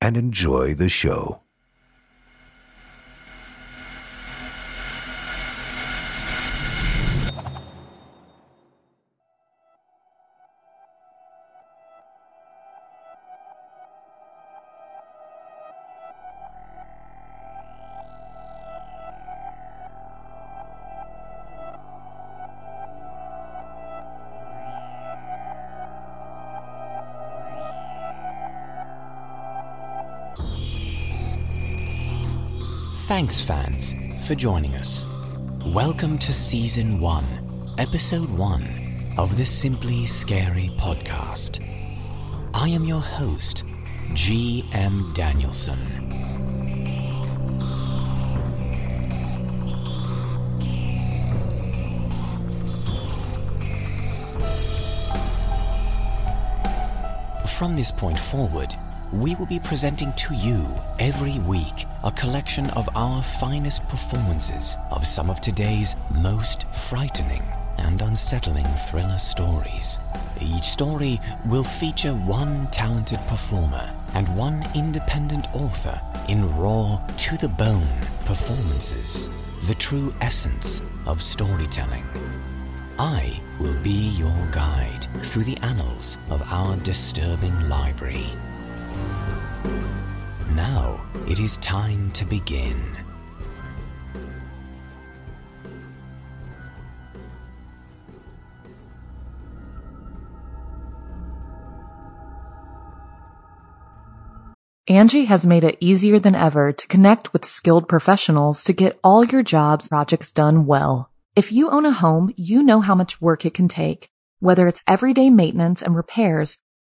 and enjoy the show. Thanks, fans, for joining us. Welcome to Season 1, Episode 1 of the Simply Scary podcast. I am your host, G.M. Danielson. From this point forward, we will be presenting to you every week a collection of our finest performances of some of today's most frightening and unsettling thriller stories. Each story will feature one talented performer and one independent author in raw, to the bone performances, the true essence of storytelling. I will be your guide through the annals of our disturbing library. Now it is time to begin. Angi has made it easier than ever to connect with skilled professionals to get all your jobs projects done well. If you own a home, you know how much work it can take, whether it's everyday maintenance and repairs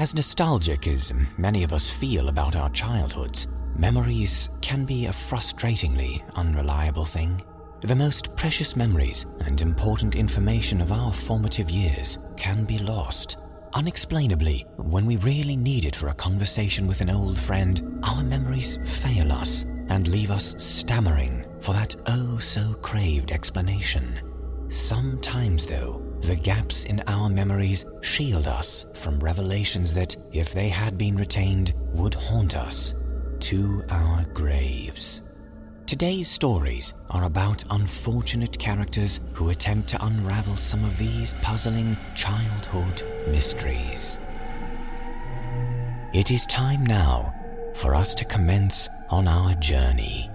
As nostalgic as many of us feel about our childhoods, memories can be a frustratingly unreliable thing. the most precious memories and important information of our formative years can be lost. Unexplainably, when we really need it for a conversation with an old friend, our memories fail us and leave us stammering for that oh so craved explanation. Sometimes, though, the gaps in our memories shield us from revelations that, if they had been retained, would haunt us to our graves. Today's stories are about unfortunate characters who attempt to unravel some of these puzzling childhood mysteries. It is time now for us to commence on our journey.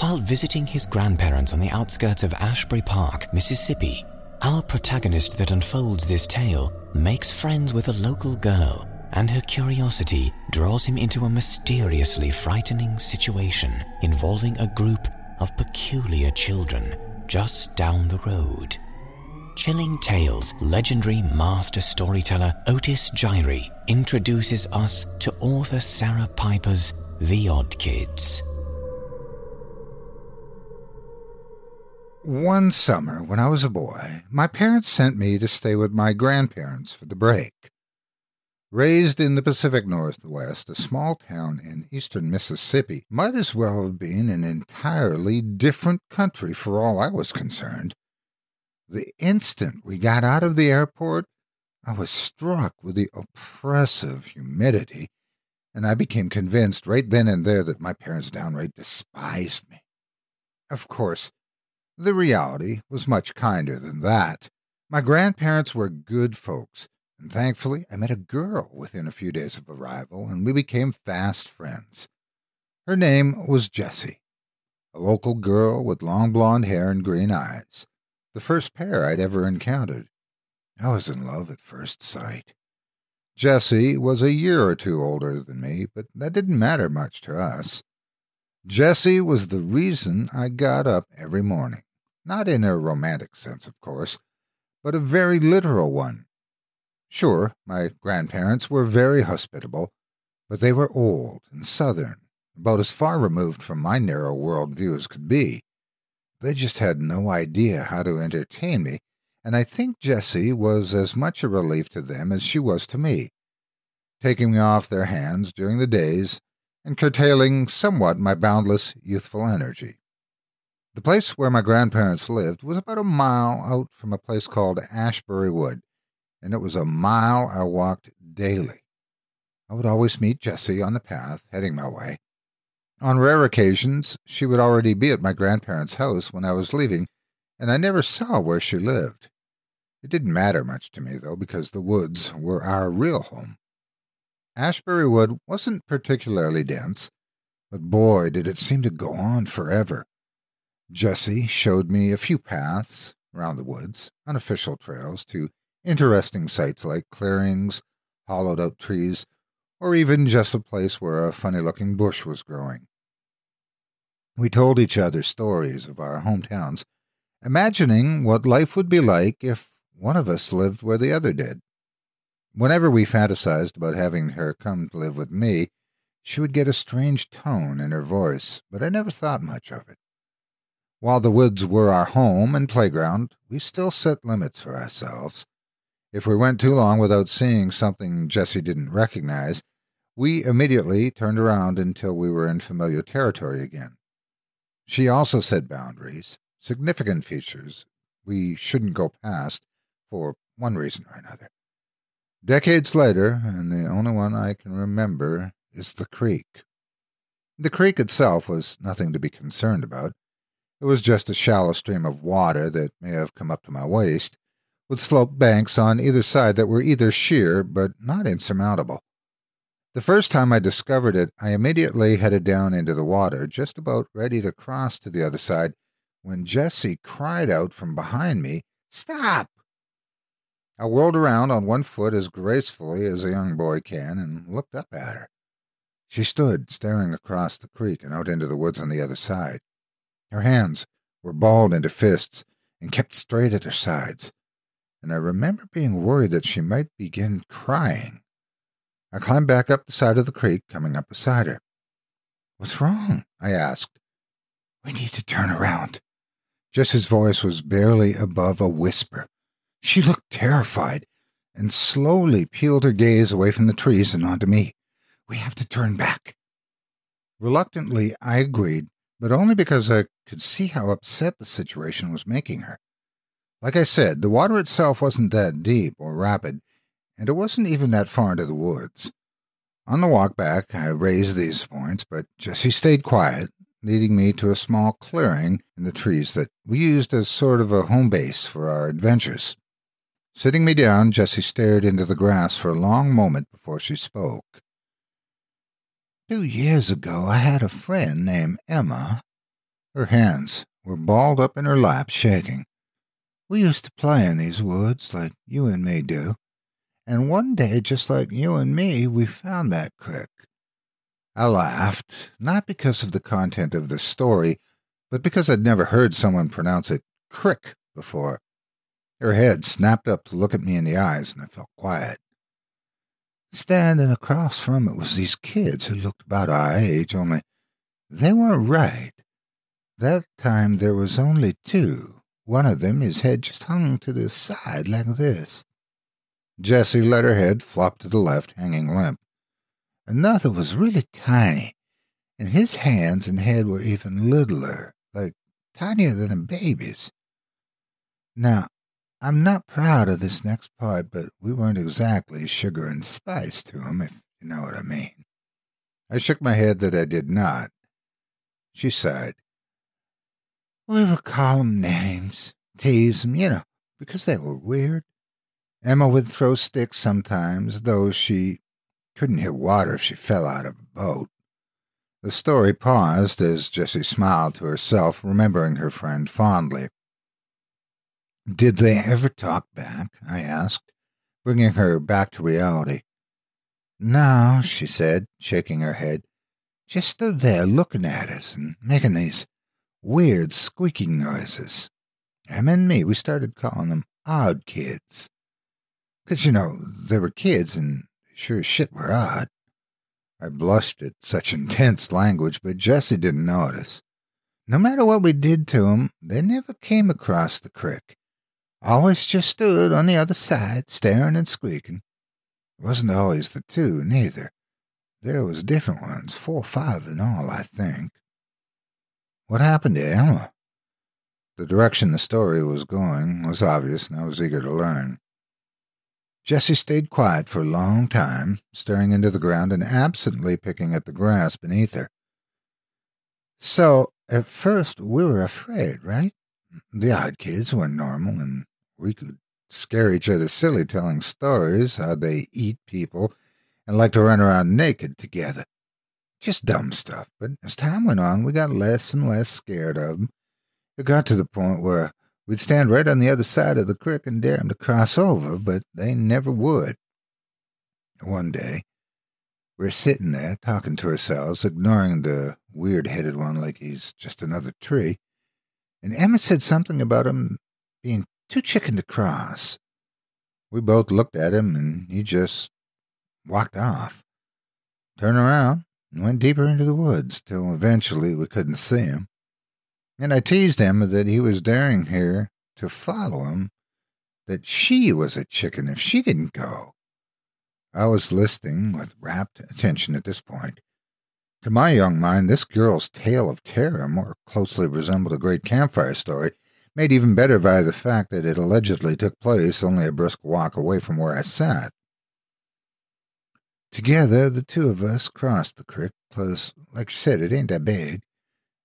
While visiting his grandparents on the outskirts of Ashbury Park, Mississippi, our protagonist that unfolds this tale makes friends with a local girl, and her curiosity draws him into a mysteriously frightening situation involving a group of peculiar children just down the road. Chilling Tales legendary master storyteller Otis Jiry introduces us to author Sarah Piper's The Odd Kids. One summer, when I was a boy, my parents sent me to stay with my grandparents for the break. Raised in the Pacific Northwest, a small town in eastern Mississippi might as well have been an entirely different country for all I was concerned. The instant we got out of the airport, I was struck with the oppressive humidity, and I became convinced right then and there that my parents downright despised me. Of course, the reality was much kinder than that. My grandparents were good folks, and thankfully I met a girl within a few days of arrival, and we became fast friends. Her name was Jessie, a local girl with long blonde hair and green eyes, the first pair I'd ever encountered. I was in love at first sight. Jessie was a year or two older than me, but that didn't matter much to us. Jessie was the reason I got up every morning. Not in a romantic sense, of course, but a very literal one. Sure, my grandparents were very hospitable, but they were old and southern, about as far removed from my narrow world view as could be. They just had no idea how to entertain me, and I think Jessie was as much a relief to them as she was to me, taking me off their hands during the days and curtailing somewhat my boundless youthful energy. The place where my grandparents lived was about a mile out from a place called Ashbury Wood, and it was a mile I walked daily. I would always meet Jessie on the path heading my way. On rare occasions, she would already be at my grandparents' house when I was leaving, and I never saw where she lived. It didn't matter much to me, though, because the woods were our real home. Ashbury Wood wasn't particularly dense, but boy, did it seem to go on forever. Jessie showed me a few paths around the woods, unofficial trails to interesting sites like clearings, hollowed out trees, or even just a place where a funny looking bush was growing. We told each other stories of our hometowns, imagining what life would be like if one of us lived where the other did. Whenever we fantasized about having her come to live with me, she would get a strange tone in her voice, but I never thought much of it. While the woods were our home and playground, we still set limits for ourselves. If we went too long without seeing something Jessie didn't recognize, we immediately turned around until we were in familiar territory again. She also set boundaries, significant features we shouldn't go past for one reason or another. Decades later, and the only one I can remember, is the creek. The creek itself was nothing to be concerned about. It was just a shallow stream of water that may have come up to my waist, with sloped banks on either side that were either sheer but not insurmountable. The first time I discovered it, I immediately headed down into the water, just about ready to cross to the other side, when Jessie cried out from behind me, Stop! I whirled around on one foot as gracefully as a young boy can and looked up at her. She stood staring across the creek and out into the woods on the other side. Her hands were balled into fists and kept straight at her sides, and I remember being worried that she might begin crying. I climbed back up the side of the creek, coming up beside her. What's wrong? I asked. We need to turn around, Jessie's voice was barely above a whisper. She looked terrified and slowly peeled her gaze away from the trees and onto me. We have to turn back. Reluctantly, I agreed, but only because I could see how upset the situation was making her. Like I said, the water itself wasn't that deep or rapid, and it wasn't even that far into the woods. On the walk back, I raised these points, but Jessie stayed quiet, leading me to a small clearing in the trees that we used as sort of a home base for our adventures. Sitting me down, Jessie stared into the grass for a long moment before she spoke. Two years ago, I had a friend named Emma. Her hands were balled up in her lap, shaking. We used to play in these woods like you and me do. And one day, just like you and me, we found that crick. I laughed, not because of the content of the story, but because I'd never heard someone pronounce it crick before. Her head snapped up to look at me in the eyes, and I felt quiet. Standing across from it was these kids who looked about our age, only they weren't right. That time there was only two. One of them, his head just hung to the side like this. Jessie let her head flop to the left, hanging limp. Another was really tiny, and his hands and head were even littler, like tinier than a baby's. Now, I'm not proud of this next part, but we weren't exactly sugar and spice to him, if you know what I mean. I shook my head that I did not. She sighed. We would call call 'em names, tease tease 'em, you know, because they were weird. Emma would throw sticks sometimes, though she couldn't hit water if she fell out of a boat. The story paused as Jessie smiled to herself, remembering her friend fondly. Did they ever talk back? I asked, bringing her back to reality. No, she said, shaking her head. Just stood there looking at us and making these weird squeaking noises. Em and me, we started calling them odd kids. 'Cause, you know, they were kids and sure as shit were odd. I blushed at such intense language, but Jessie didn't notice. No matter what we did to 'em, they never came across the crick. Always just stood on the other side, staring and squeaking. It wasn't always the two, neither. There was different ones, four or five in all, I think. What happened to Emma? The direction the story was going was obvious, and I was eager to learn. Jessie stayed quiet for a long time, staring into the ground and absently picking at the grass beneath her. So, at first, we were afraid, right? The odd kids were normal, and we could scare each other silly telling stories how they eat people and like to run around naked together. Just dumb stuff, but as time went on, we got less and less scared of them. It got to the point where we'd stand right on the other side of the creek and dare them to cross over, but they never would. One day, we're sitting there talking to ourselves, ignoring the weird headed one like he's just another tree, and Emma said something about him being too chicken to cross. We both looked at him, and he just walked off, turned around, and went deeper into the woods till eventually we couldn't see him. And I teased him that he was daring her to follow him, that she was a chicken if she didn't go. I was listening with rapt attention at this point. To my young mind, this girl's tale of terror more closely resembled a great campfire story made even better by the fact that it allegedly took place only a brisk walk away from where I sat. Together, the two of us crossed the creek, cause, like you said, it ain't that big,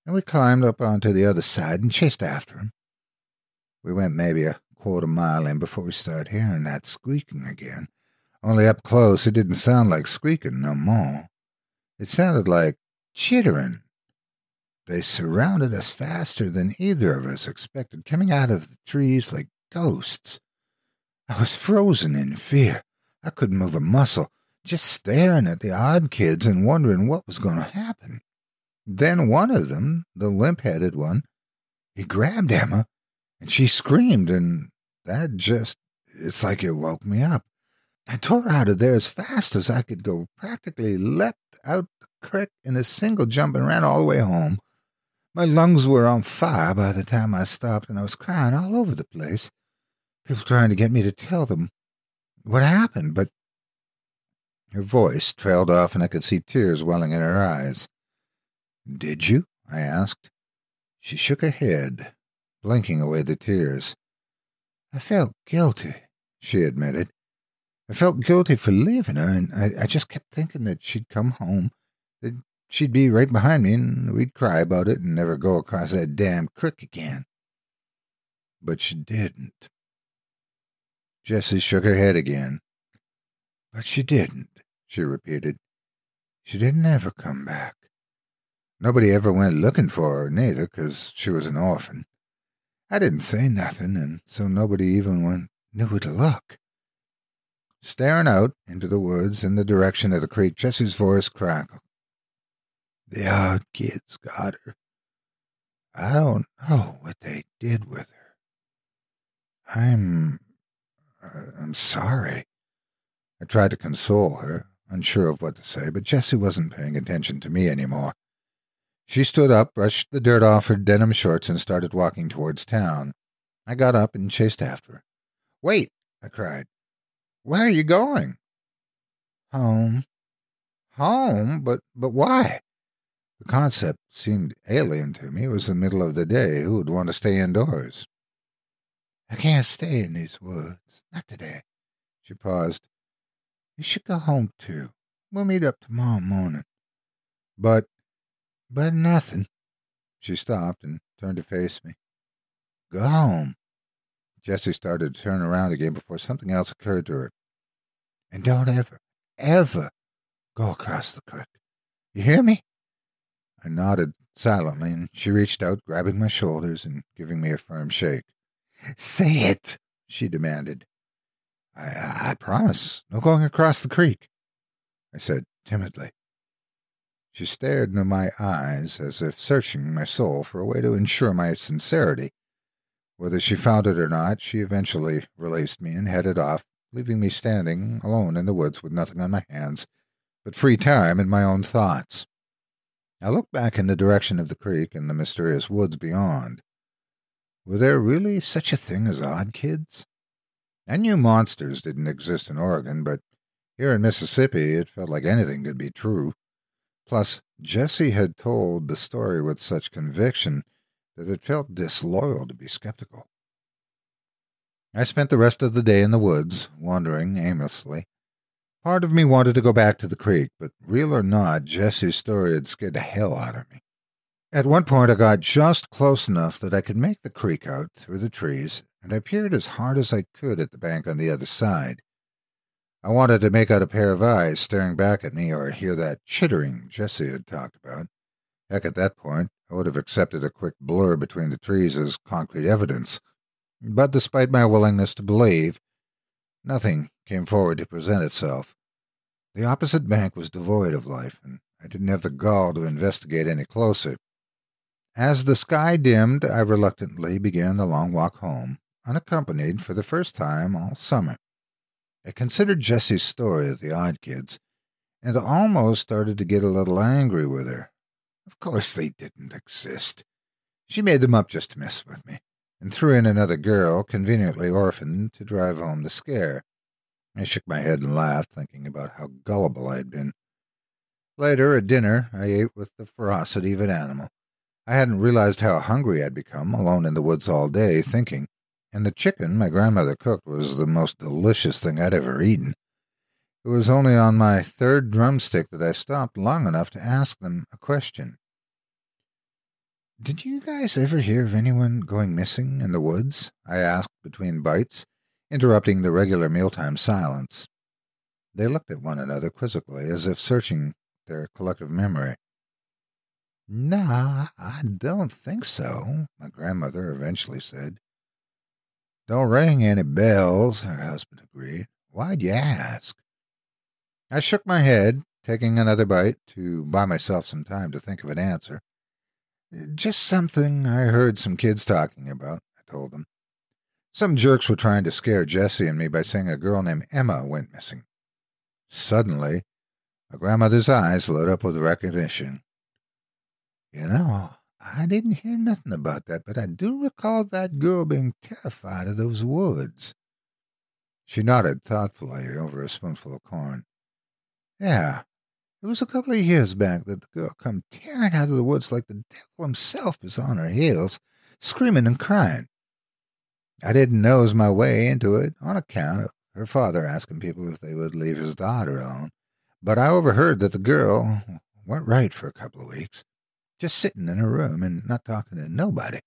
and we climbed up onto the other side and chased after him. We went maybe a quarter mile in before we started hearing that squeaking again. Only up close, it didn't sound like squeaking no more. It sounded like chittering they surrounded us faster than either of us expected, coming out of the trees like ghosts. I was frozen in fear. I couldn't move a muscle, just staring at the odd kids and wondering what was going to happen. Then one of them, the limp headed one, he grabbed Emma, and she screamed, and that just, it's like it woke me up. I tore out of there as fast as I could go, practically leapt out the creek in a single jump and ran all the way home. My lungs were on fire by the time I stopped, and I was crying all over the place. People trying to get me to tell them what happened, but her voice trailed off, and I could see tears welling in her eyes. Did you? I asked. She shook her head, blinking away the tears. I felt guilty, she admitted. I felt guilty for leaving her, and I, I just kept thinking that she'd come home, she'd be right behind me, and we'd cry about it and never go across that damn creek again. But she didn't. Jessie shook her head again. But she didn't, she repeated. She didn't ever come back. Nobody ever went looking for her, neither, 'cause she was an orphan. I didn't say nothing, and so nobody even went knew where to look. Staring out into the woods in the direction of the creek, Jessie's voice crackled. The odd kids got her. I don't know what they did with her. I'm uh, I'm sorry. I tried to console her, unsure of what to say, but Jessie wasn't paying attention to me anymore. She stood up, brushed the dirt off her denim shorts, and started walking towards town. I got up and chased after her. Wait, I cried. Where are you going? Home. Home? But but why? The concept seemed alien to me. It was the middle of the day. Who would want to stay indoors? I can't stay in these woods. Not today. She paused. You should go home, too. We'll meet up tomorrow morning. But, but nothing. She stopped and turned to face me. Go home. Jessie started to turn around again before something else occurred to her. And don't ever, ever go across the creek. You hear me? I nodded silently, and she reached out, grabbing my shoulders and giving me a firm shake. Say it, she demanded. I, I promise. No going across the creek, I said timidly. She stared into my eyes as if searching my soul for a way to ensure my sincerity. Whether she found it or not, she eventually released me and headed off, leaving me standing alone in the woods with nothing on my hands but free time and my own thoughts. I looked back in the direction of the creek and the mysterious woods beyond. Were there really such a thing as odd kids? I knew monsters didn't exist in Oregon, but here in Mississippi it felt like anything could be true. Plus, Jessie had told the story with such conviction that it felt disloyal to be skeptical. I spent the rest of the day in the woods, wandering aimlessly. Part of me wanted to go back to the creek, but real or not, Jessie's story had scared the hell out of me. At one point, I got just close enough that I could make the creek out through the trees, and I peered as hard as I could at the bank on the other side. I wanted to make out a pair of eyes staring back at me or hear that chittering Jessie had talked about. Heck, at that point, I would have accepted a quick blur between the trees as concrete evidence. But despite my willingness to believe, nothing came forward to present itself. The opposite bank was devoid of life, and I didn't have the gall to investigate any closer. As the sky dimmed, I reluctantly began the long walk home, unaccompanied for the first time all summer. I considered Jessie's story of the odd kids, and almost started to get a little angry with her. Of course they didn't exist. She made them up just to mess with me, and threw in another girl, conveniently orphaned, to drive home the scare. I shook my head and laughed, thinking about how gullible I had been. Later, at dinner, I ate with the ferocity of an animal. I hadn't realized how hungry I'd become, alone in the woods all day, thinking, and the chicken my grandmother cooked was the most delicious thing I'd ever eaten. It was only on my third drumstick that I stopped long enough to ask them a question. Did you guys ever hear of anyone going missing in the woods? I asked between bites, interrupting the regular mealtime silence. They looked at one another quizzically, as if searching their collective memory. Nah, I don't think so, my grandmother eventually said. Don't ring any bells, her husband agreed. Why'd you ask? I shook my head, taking another bite to buy myself some time to think of an answer. Just something I heard some kids talking about, I told them. Some jerks were trying to scare Jessie and me by saying a girl named Emma went missing. Suddenly, my grandmother's eyes lit up with recognition. You know, I didn't hear nothing about that, but I do recall that girl being terrified of those woods. She nodded thoughtfully over a spoonful of corn. Yeah, it was a couple of years back that the girl come tearing out of the woods like the devil himself was on her heels, screaming and crying. I didn't nose my way into it on account of her father asking people if they would leave his daughter alone, but I overheard that the girl went right for a couple of weeks, just sitting in her room and not talking to nobody.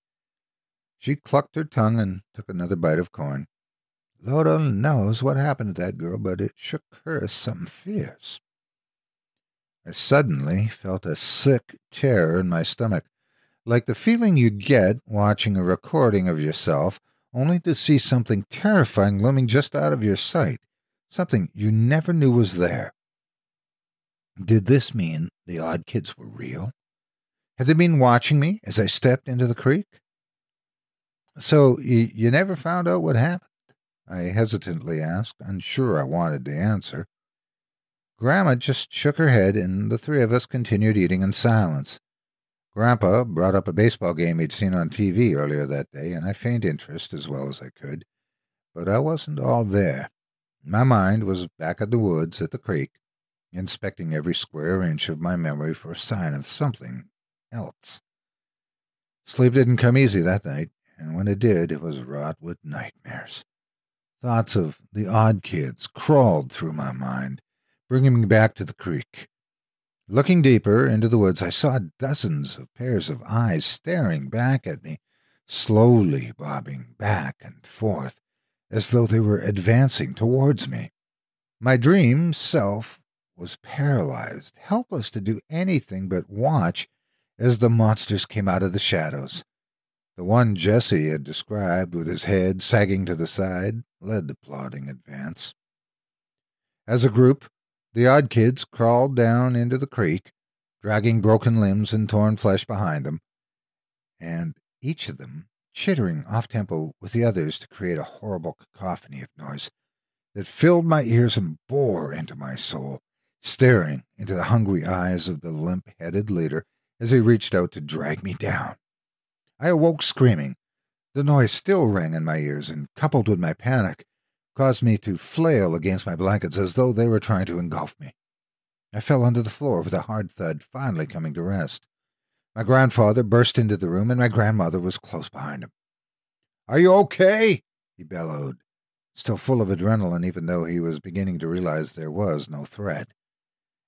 She clucked her tongue and took another bite of corn. Lord only knows what happened to that girl, but it shook her something fierce. I suddenly felt a sick terror in my stomach, like the feeling you get watching a recording of yourself only to see something terrifying looming just out of your sight, something you never knew was there. Did this mean the odd kids were real? Had they been watching me as I stepped into the creek? So you, you never found out what happened? I hesitantly asked, unsure I wanted to answer. Grandma just shook her head, and the three of us continued eating in silence. Grandpa brought up a baseball game he'd seen on TV earlier that day, and I feigned interest as well as I could. But I wasn't all there. My mind was back at the woods at the creek, inspecting every square inch of my memory for a sign of something else. Sleep didn't come easy that night, and when it did, it was wrought with nightmares. Thoughts of the odd kids crawled through my mind bringing me back to the creek. Looking deeper into the woods, I saw dozens of pairs of eyes staring back at me, slowly bobbing back and forth, as though they were advancing towards me. My dream self was paralyzed, helpless to do anything but watch as the monsters came out of the shadows. The one Jessie had described, with his head sagging to the side, led the plodding advance. As a group, the odd kids crawled down into the creek, dragging broken limbs and torn flesh behind them, and each of them chittering off tempo with the others to create a horrible cacophony of noise that filled my ears and bore into my soul, staring into the hungry eyes of the limp headed leader as he reached out to drag me down. I awoke screaming. The noise still rang in my ears, and coupled with my panic, caused me to flail against my blankets as though they were trying to engulf me. I fell onto the floor with a hard thud, finally coming to rest. My grandfather burst into the room, and my grandmother was close behind him. Are you okay? he bellowed, still full of adrenaline, even though he was beginning to realize there was no threat.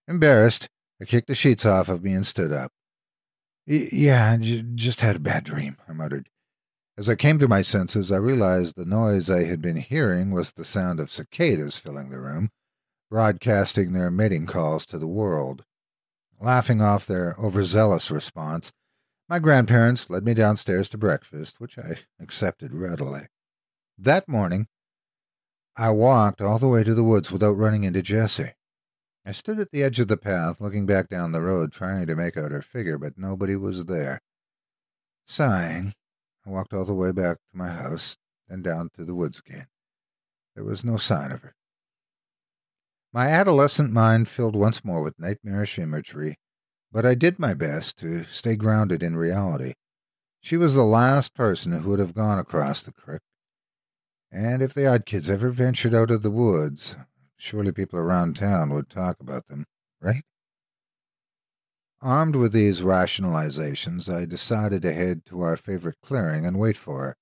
Embarrassed, I kicked the sheets off of me and stood up. Yeah, j- just had a bad dream, I muttered. As I came to my senses, I realized the noise I had been hearing was the sound of cicadas filling the room, broadcasting their mating calls to the world. Laughing off their overzealous response, my grandparents led me downstairs to breakfast, which I accepted readily. That morning, I walked all the way to the woods without running into Jessie. I stood at the edge of the path, looking back down the road, trying to make out her figure, but nobody was there. Sighing, I walked all the way back to my house, and down to the woods again. There was no sign of her. My adolescent mind filled once more with nightmarish imagery, but I did my best to stay grounded in reality. She was the last person who would have gone across the creek. And if the odd kids ever ventured out of the woods, surely people around town would talk about them, right? Armed with these rationalizations, I decided to head to our favorite clearing and wait for her.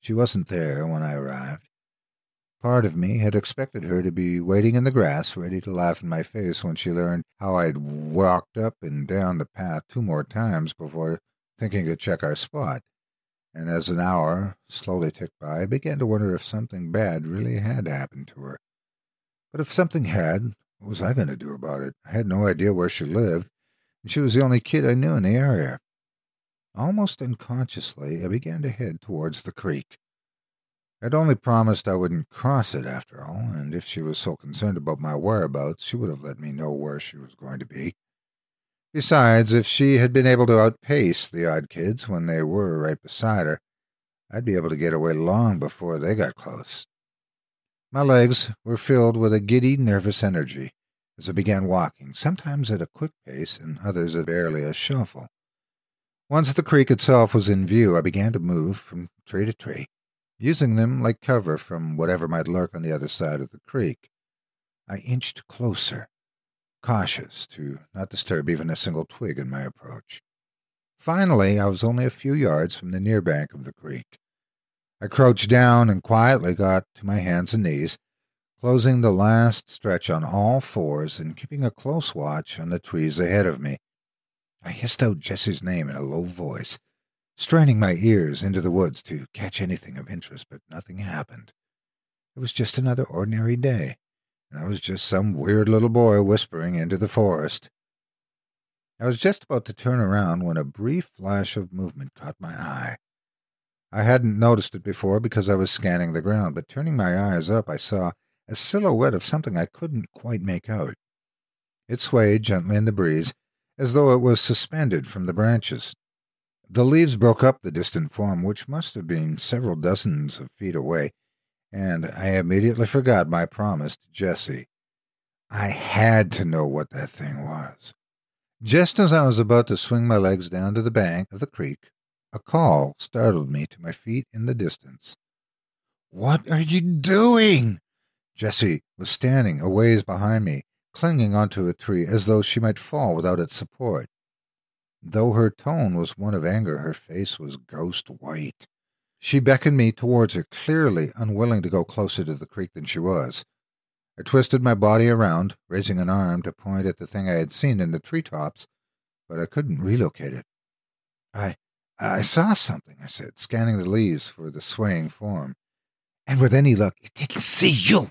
She wasn't there when I arrived. Part of me had expected her to be waiting in the grass, ready to laugh in my face when she learned how I'd walked up and down the path two more times before thinking to check our spot. And as an hour slowly ticked by, I began to wonder if something bad really had happened to her. But if something had, what was I going to do about it? I had no idea where she lived, and she was the only kid I knew in the area. Almost unconsciously, I began to head towards the creek. I'd only promised I wouldn't cross it after all, and if she was so concerned about my whereabouts, she would have let me know where she was going to be. Besides, if she had been able to outpace the odd kids when they were right beside her, I'd be able to get away long before they got close. My legs were filled with a giddy, nervous energy as I began walking, sometimes at a quick pace and others at barely a shuffle. Once the creek itself was in view, I began to move from tree to tree, using them like cover from whatever might lurk on the other side of the creek. I inched closer, cautious to not disturb even a single twig in my approach. Finally, I was only a few yards from the near bank of the creek. I crouched down and quietly got to my hands and knees, closing the last stretch on all fours and keeping a close watch on the trees ahead of me. I hissed out Jessie's name in a low voice, straining my ears into the woods to catch anything of interest, but nothing happened. It was just another ordinary day, and I was just some weird little boy whispering into the forest. I was just about to turn around when a brief flash of movement caught my eye. I hadn't noticed it before because I was scanning the ground, but turning my eyes up, I saw a silhouette of something I couldn't quite make out. It swayed gently in the breeze, as though it was suspended from the branches. The leaves broke up the distant form, which must have been several dozens of feet away, and I immediately forgot my promise to Jessie. I had to know what that thing was. Just as I was about to swing my legs down to the bank of the creek, a call startled me to my feet in the distance. What are you doing? Jessie was standing a ways behind me, clinging onto a tree as though she might fall without its support. Though her tone was one of anger, her face was ghost white. She beckoned me towards her, clearly unwilling to go closer to the creek than she was. I twisted my body around, raising an arm to point at the thing I had seen in the tree tops, but I couldn't relocate it. I I saw something, I said, scanning the leaves for the swaying form. And with any luck, it didn't see you,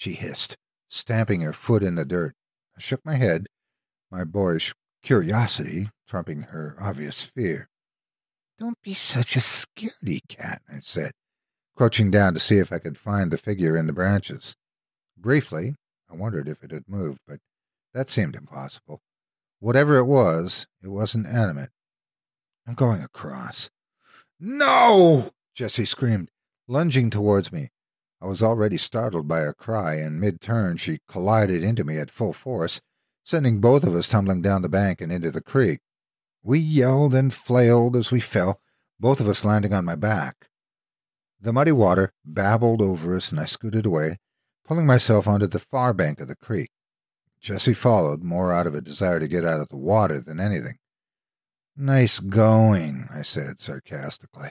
she hissed, stamping her foot in the dirt. I shook my head, my boyish curiosity trumping her obvious fear. Don't be such a scaredy cat, I said, crouching down to see if I could find the figure in the branches. Briefly, I wondered if it had moved, but that seemed impossible. Whatever it was, it wasn't animate. I'm going across. No! Jessie screamed, lunging towards me. I was already startled by her cry, and mid turn she collided into me at full force, sending both of us tumbling down the bank and into the creek. We yelled and flailed as we fell, both of us landing on my back. The muddy water babbled over us, and I scooted away, pulling myself onto the far bank of the creek. Jessie followed, more out of a desire to get out of the water than anything. Nice going, I said sarcastically.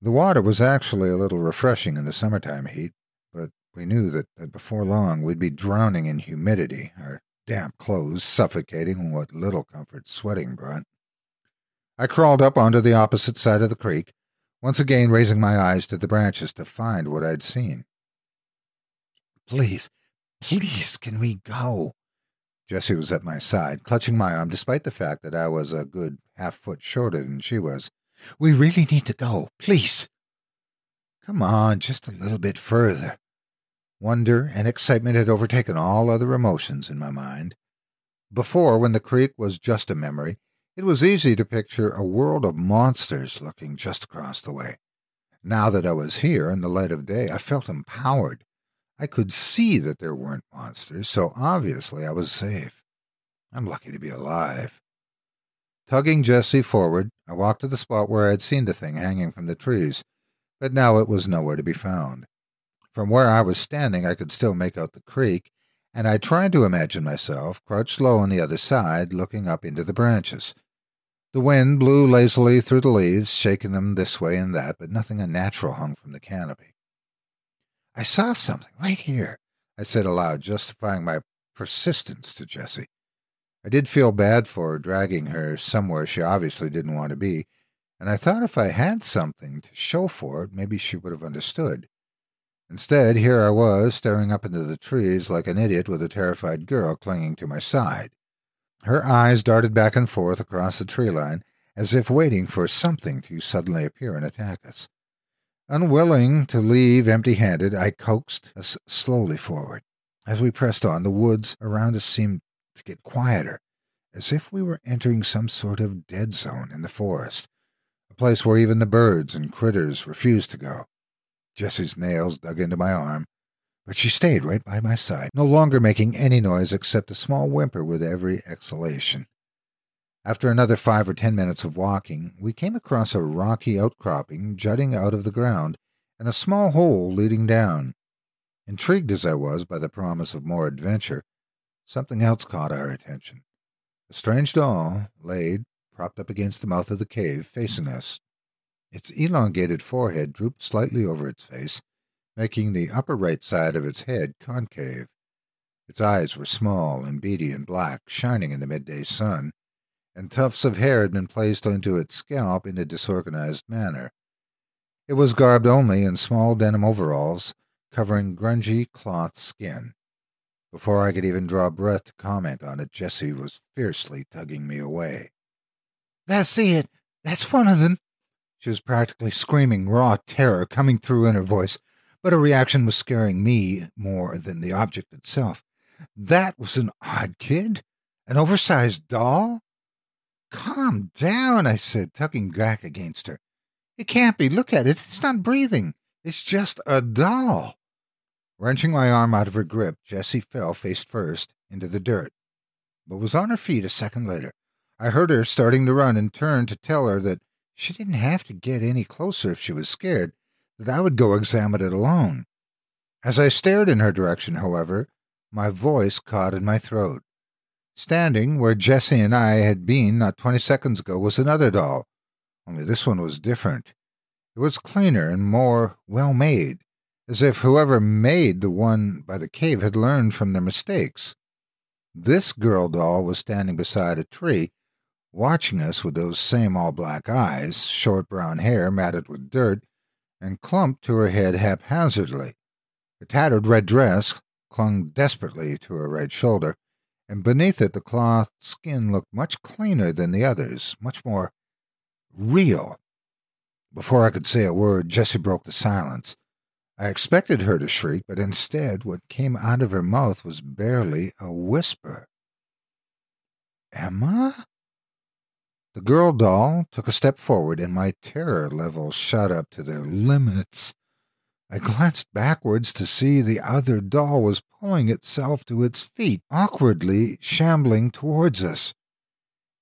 The water was actually a little refreshing in the summertime heat, but we knew that, that before long we'd be drowning in humidity, our damp clothes suffocating what little comfort sweating brought. I crawled up onto the opposite side of the creek, once again raising my eyes to the branches to find what I'd seen. Please, please, can we go? Jessie was at my side, clutching my arm despite the fact that I was a good half foot shorter than she was. We really need to go, please. Come on, just a little bit further. Wonder and excitement had overtaken all other emotions in my mind. Before, when the creek was just a memory, it was easy to picture a world of monsters looking just across the way. Now that I was here in the light of day, I felt empowered I could see that there weren't monsters, so obviously I was safe. I'm lucky to be alive. Tugging Jessie forward, I walked to the spot where I had seen the thing hanging from the trees, but now it was nowhere to be found. From where I was standing, I could still make out the creek, and I tried to imagine myself crouched low on the other side, looking up into the branches. The wind blew lazily through the leaves, shaking them this way and that, but nothing unnatural hung from the canopy. I saw something right here, I said aloud, justifying my persistence to Jessie. I did feel bad for dragging her somewhere she obviously didn't want to be, and I thought if I had something to show for it, maybe she would have understood. Instead, here I was, staring up into the trees like an idiot with a terrified girl clinging to my side. Her eyes darted back and forth across the tree line, as if waiting for something to suddenly appear and attack us. Unwilling to leave empty handed, I coaxed us slowly forward. As we pressed on, the woods around us seemed to get quieter, as if we were entering some sort of dead zone in the forest, a place where even the birds and critters refused to go. Jessie's nails dug into my arm, but she stayed right by my side, no longer making any noise except a small whimper with every exhalation. After another five or ten minutes of walking, we came across a rocky outcropping jutting out of the ground and a small hole leading down. Intrigued as I was by the promise of more adventure, something else caught our attention. A strange doll laid, propped up against the mouth of the cave, facing us. Its elongated forehead drooped slightly over its face, making the upper right side of its head concave. Its eyes were small and beady and black, shining in the midday sun, and tufts of hair had been placed onto its scalp in a disorganized manner. It was garbed only in small denim overalls, covering grungy cloth skin. Before I could even draw breath to comment on it, Jessie was fiercely tugging me away. That's it. That's one of them. She was practically screaming raw terror coming through in her voice, but her reaction was scaring me more than the object itself. That was an odd kid. An oversized doll? Calm down, I said, tugging back against her. It can't be. Look at it. It's not breathing. It's just a doll. Wrenching my arm out of her grip, Jessie fell face first into the dirt, but was on her feet a second later. I heard her starting to run and turned to tell her that she didn't have to get any closer if she was scared, that I would go examine it alone. As I stared in her direction, however, my voice caught in my throat. Standing where Jessie and I had been not twenty seconds ago was another doll, only this one was different. It was cleaner and more well made as if whoever made the one by the cave had learned from their mistakes. This girl doll was standing beside a tree, watching us with those same all black eyes, short brown hair matted with dirt, and clumped to her head haphazardly. A tattered red dress clung desperately to her right shoulder, and beneath it the cloth skin looked much cleaner than the others, much more real. Before I could say a word, Jessie broke the silence. I expected her to shriek, but instead what came out of her mouth was barely a whisper. Emma? The girl doll took a step forward, and my terror levels shot up to their limits. I glanced backwards to see the other doll was pulling itself to its feet, awkwardly shambling towards us.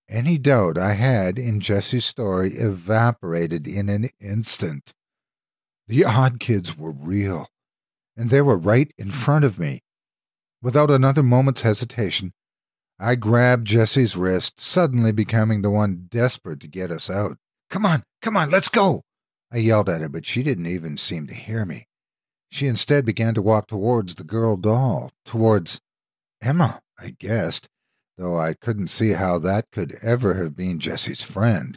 Any doubt I had in Jessie's story evaporated in an instant. The odd kids were real, and they were right in front of me. Without another moment's hesitation, I grabbed Jessie's wrist, suddenly becoming the one desperate to get us out. Come on, come on, let's go! I yelled at her, but she didn't even seem to hear me. She instead began to walk towards the girl doll, towards Emma, I guessed, though I couldn't see how that could ever have been Jessie's friend.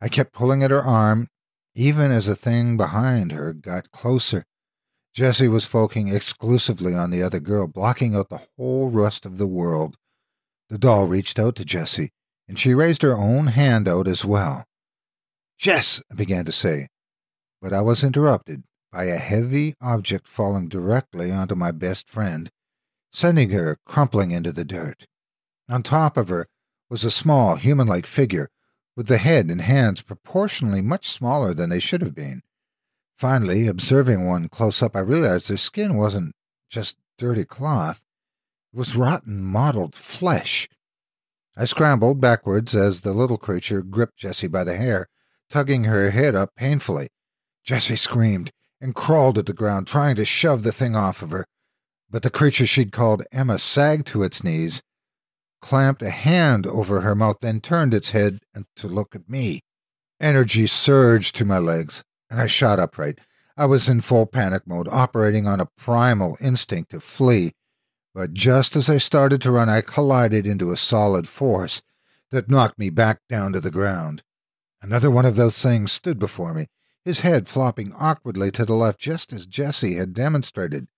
I kept pulling at her arm, even as the thing behind her got closer. Jessie was focusing exclusively on the other girl, blocking out the whole rest of the world. The doll reached out to Jessie, and she raised her own hand out as well. Jess, I began to say, but I was interrupted by a heavy object falling directly onto my best friend, sending her crumpling into the dirt. On top of her was a small, human like figure with the head and hands proportionally much smaller than they should have been. Finally, observing one close up, I realized their skin wasn't just dirty cloth, it was rotten, mottled flesh. I scrambled backwards as the little creature gripped Jessie by the hair, tugging her head up painfully. Jessie screamed and crawled at the ground, trying to shove the thing off of her. But the creature she'd called Emma sagged to its knees clamped a hand over her mouth, then turned its head to look at me. Energy surged to my legs, and I shot upright. I was in full panic mode, operating on a primal instinct to flee. But just as I started to run, I collided into a solid force that knocked me back down to the ground. Another one of those things stood before me, his head flopping awkwardly to the left, just as Jessie had demonstrated.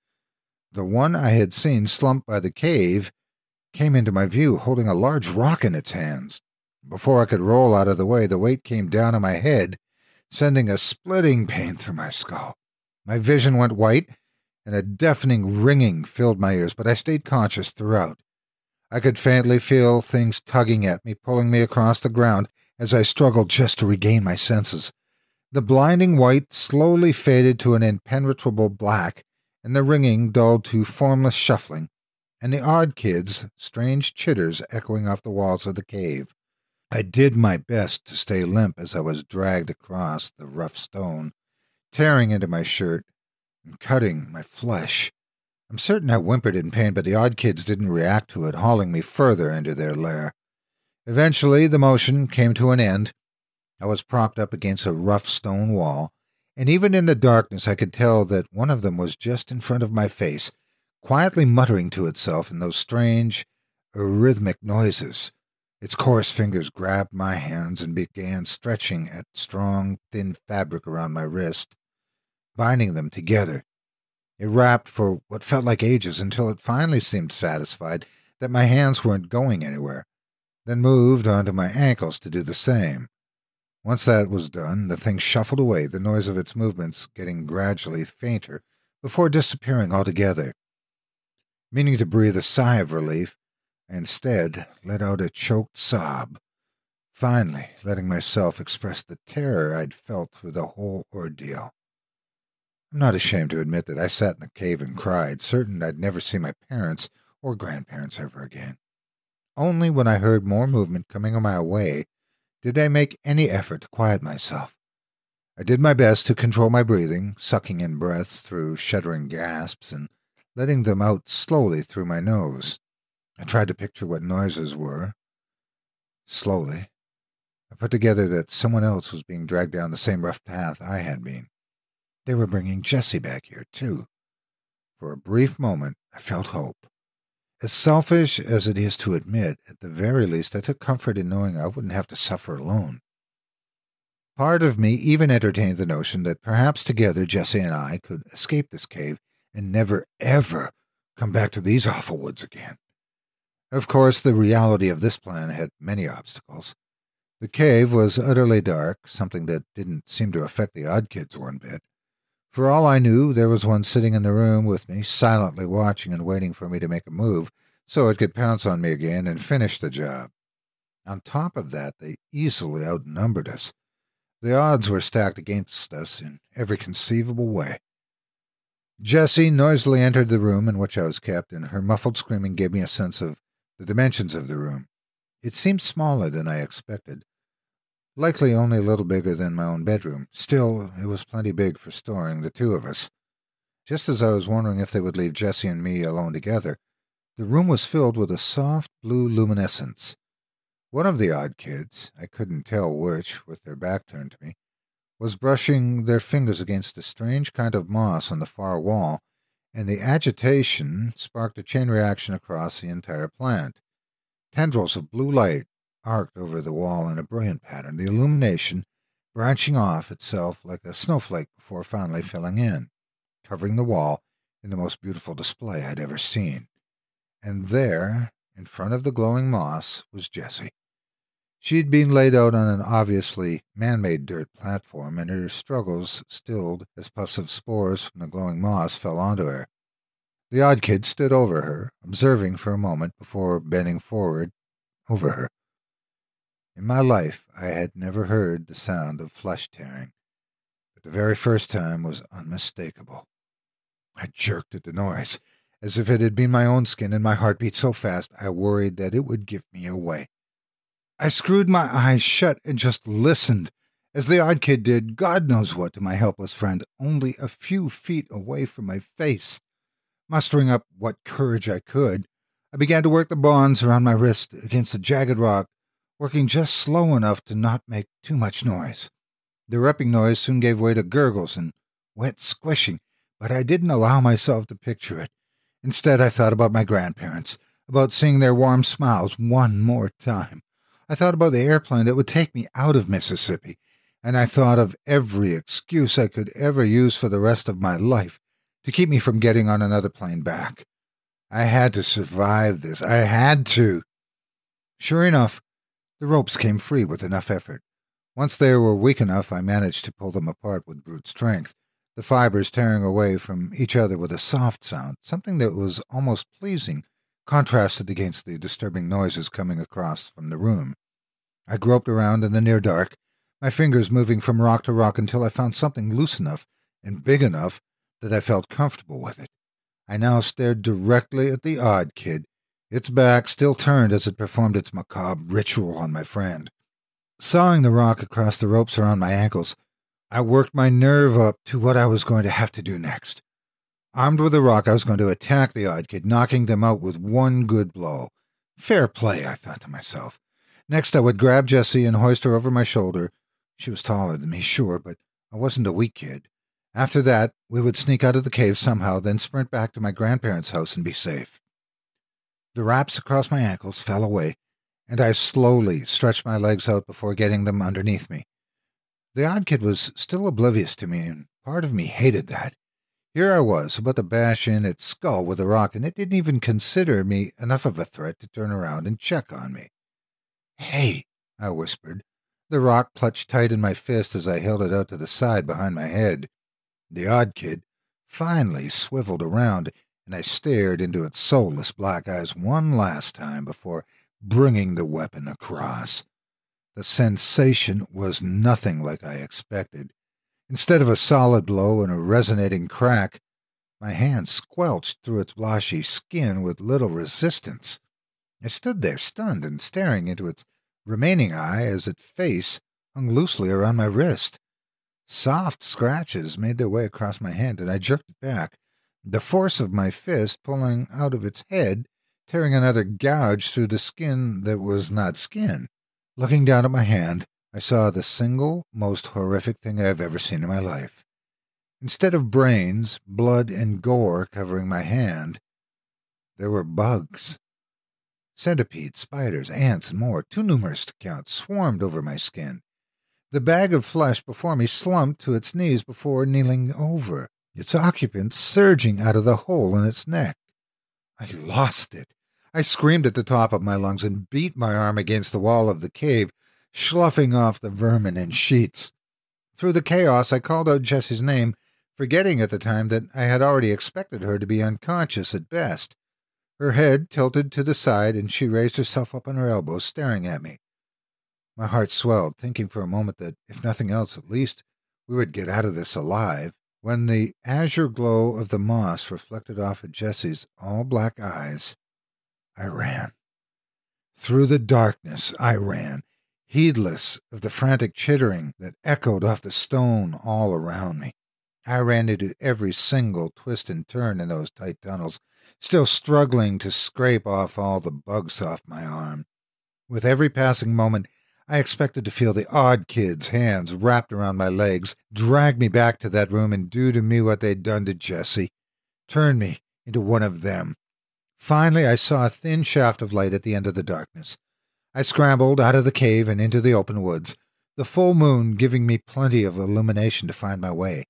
The one I had seen slumped by the cave came into my view holding a large rock in its hands. Before I could roll out of the way, the weight came down on my head, sending a splitting pain through my skull. My vision went white, and a deafening ringing filled my ears, but I stayed conscious throughout. I could faintly feel things tugging at me, pulling me across the ground as I struggled just to regain my senses. The blinding white slowly faded to an impenetrable black, and the ringing dulled to formless shuffling and the odd kids' strange chitters echoing off the walls of the cave. I did my best to stay limp as I was dragged across the rough stone, tearing into my shirt and cutting my flesh. I'm certain I whimpered in pain, but the odd kids didn't react to it, hauling me further into their lair. Eventually, the motion came to an end. I was propped up against a rough stone wall, and even in the darkness I could tell that one of them was just in front of my face, quietly muttering to itself in those strange, rhythmic noises. Its coarse fingers grabbed my hands and began stretching at strong, thin fabric around my wrist, binding them together. It wrapped for what felt like ages until it finally seemed satisfied that my hands weren't going anywhere, then moved onto my ankles to do the same. Once that was done, the thing shuffled away, the noise of its movements getting gradually fainter before disappearing altogether. Meaning to breathe a sigh of relief, instead let out a choked sob, finally letting myself express the terror I'd felt through the whole ordeal. I'm not ashamed to admit that I sat in the cave and cried, certain I'd never see my parents or grandparents ever again. Only when I heard more movement coming my way did I make any effort to quiet myself. I did my best to control my breathing, sucking in breaths through shuddering gasps and letting them out slowly through my nose. I tried to picture what noises were. Slowly, I put together that someone else was being dragged down the same rough path I had been. They were bringing Jessie back here, too. For a brief moment, I felt hope. As selfish as it is to admit, at the very least I took comfort in knowing I wouldn't have to suffer alone. Part of me even entertained the notion that perhaps together Jessie and I could escape this cave and never, ever come back to these awful woods again. Of course, the reality of this plan had many obstacles. The cave was utterly dark, something that didn't seem to affect the odd kids one bit. For all I knew, there was one sitting in the room with me, silently watching and waiting for me to make a move so it could pounce on me again and finish the job. On top of that, they easily outnumbered us. The odds were stacked against us in every conceivable way. Jessie noisily entered the room in which I was kept, and her muffled screaming gave me a sense of the dimensions of the room. It seemed smaller than I expected, likely only a little bigger than my own bedroom. Still, it was plenty big for storing the two of us. Just as I was wondering if they would leave Jessie and me alone together, the room was filled with a soft blue luminescence. One of the odd kids, I couldn't tell which, with their back turned to me, was brushing their fingers against a strange kind of moss on the far wall, and the agitation sparked a chain reaction across the entire plant. Tendrils of blue light arced over the wall in a brilliant pattern, the illumination branching off itself like a snowflake before finally filling in, covering the wall in the most beautiful display I'd ever seen. And there, in front of the glowing moss, was Jessie. She'd been laid out on an obviously man made dirt platform, and her struggles stilled as puffs of spores from the glowing moss fell onto her. The odd kid stood over her, observing for a moment before bending forward over her. In my life, I had never heard the sound of flesh tearing, but the very first time was unmistakable. I jerked at the noise, as if it had been my own skin, and my heart beat so fast I worried that it would give me away. I screwed my eyes shut and just listened, as the odd kid did God knows what to my helpless friend, only a few feet away from my face. Mustering up what courage I could, I began to work the bonds around my wrist against the jagged rock working just slow enough to not make too much noise. The ripping noise soon gave way to gurgles and wet squishing, but I didn't allow myself to picture it. Instead, I thought about my grandparents, about seeing their warm smiles one more time. I thought about the airplane that would take me out of Mississippi, and I thought of every excuse I could ever use for the rest of my life to keep me from getting on another plane back. I had to survive this. I had to. Sure enough, the ropes came free with enough effort. Once they were weak enough, I managed to pull them apart with brute strength, the fibers tearing away from each other with a soft sound, something that was almost pleasing, contrasted against the disturbing noises coming across from the room. I groped around in the near dark, my fingers moving from rock to rock until I found something loose enough and big enough that I felt comfortable with it. I now stared directly at the odd kid its back still turned as it performed its macabre ritual on my friend. Sawing the rock across the ropes around my ankles, I worked my nerve up to what I was going to have to do next. Armed with the rock, I was going to attack the odd kid, knocking them out with one good blow. Fair play, I thought to myself. Next, I would grab Jessie and hoist her over my shoulder. She was taller than me, sure, but I wasn't a weak kid. After that, we would sneak out of the cave somehow, then sprint back to my grandparents' house and be safe. The wraps across my ankles fell away, and I slowly stretched my legs out before getting them underneath me. The odd kid was still oblivious to me, and part of me hated that. Here I was, about to bash in its skull with a rock, and it didn't even consider me enough of a threat to turn around and check on me. Hey, I whispered. The rock clutched tight in my fist as I held it out to the side behind my head. The odd kid finally swiveled around, and I stared into its soulless black eyes one last time before bringing the weapon across. The sensation was nothing like I expected. Instead of a solid blow and a resonating crack, my hand squelched through its blotchy skin with little resistance. I stood there, stunned and staring into its remaining eye as its face hung loosely around my wrist. Soft scratches made their way across my hand, and I jerked it back, the force of my fist pulling out of its head, tearing another gouge through the skin that was not skin. Looking down at my hand, I saw the single most horrific thing I have ever seen in my life. Instead of brains, blood, and gore covering my hand, there were bugs. Centipedes, spiders, ants, and more, too numerous to count, swarmed over my skin. The bag of flesh before me slumped to its knees before kneeling over, its occupant surging out of the hole in its neck. I lost it. I screamed at the top of my lungs and beat my arm against the wall of the cave, sloughing off the vermin in sheets. Through the chaos, I called out Jessie's name, forgetting at the time that I had already expected her to be unconscious at best. Her head tilted to the side, and she raised herself up on her elbows, staring at me. My heart swelled, thinking for a moment that, if nothing else, at least we would get out of this alive. When the azure glow of the moss reflected off of Jessie's all black eyes, I ran. Through the darkness, I ran, heedless of the frantic chittering that echoed off the stone all around me. I ran into every single twist and turn in those tight tunnels, still struggling to scrape off all the bugs off my arm. With every passing moment, I expected to feel the odd kid's hands wrapped around my legs, drag me back to that room, and do to me what they'd done to Jessie turn me into one of them. Finally, I saw a thin shaft of light at the end of the darkness. I scrambled out of the cave and into the open woods, the full moon giving me plenty of illumination to find my way.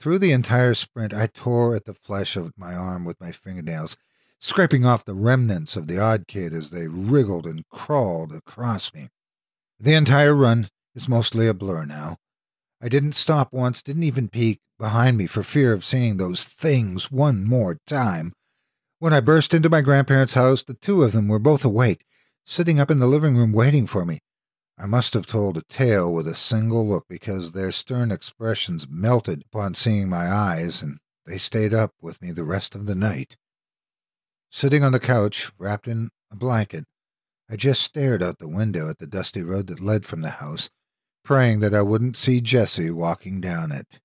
Through the entire sprint, I tore at the flesh of my arm with my fingernails, scraping off the remnants of the odd kid as they wriggled and crawled across me. The entire run is mostly a blur now. I didn't stop once, didn't even peek behind me for fear of seeing those things one more time. When I burst into my grandparents' house, the two of them were both awake, sitting up in the living room waiting for me. I must have told a tale with a single look because their stern expressions melted upon seeing my eyes, and they stayed up with me the rest of the night. Sitting on the couch, wrapped in a blanket, I just stared out the window at the dusty road that led from the house, praying that I wouldn't see Jessie walking down it.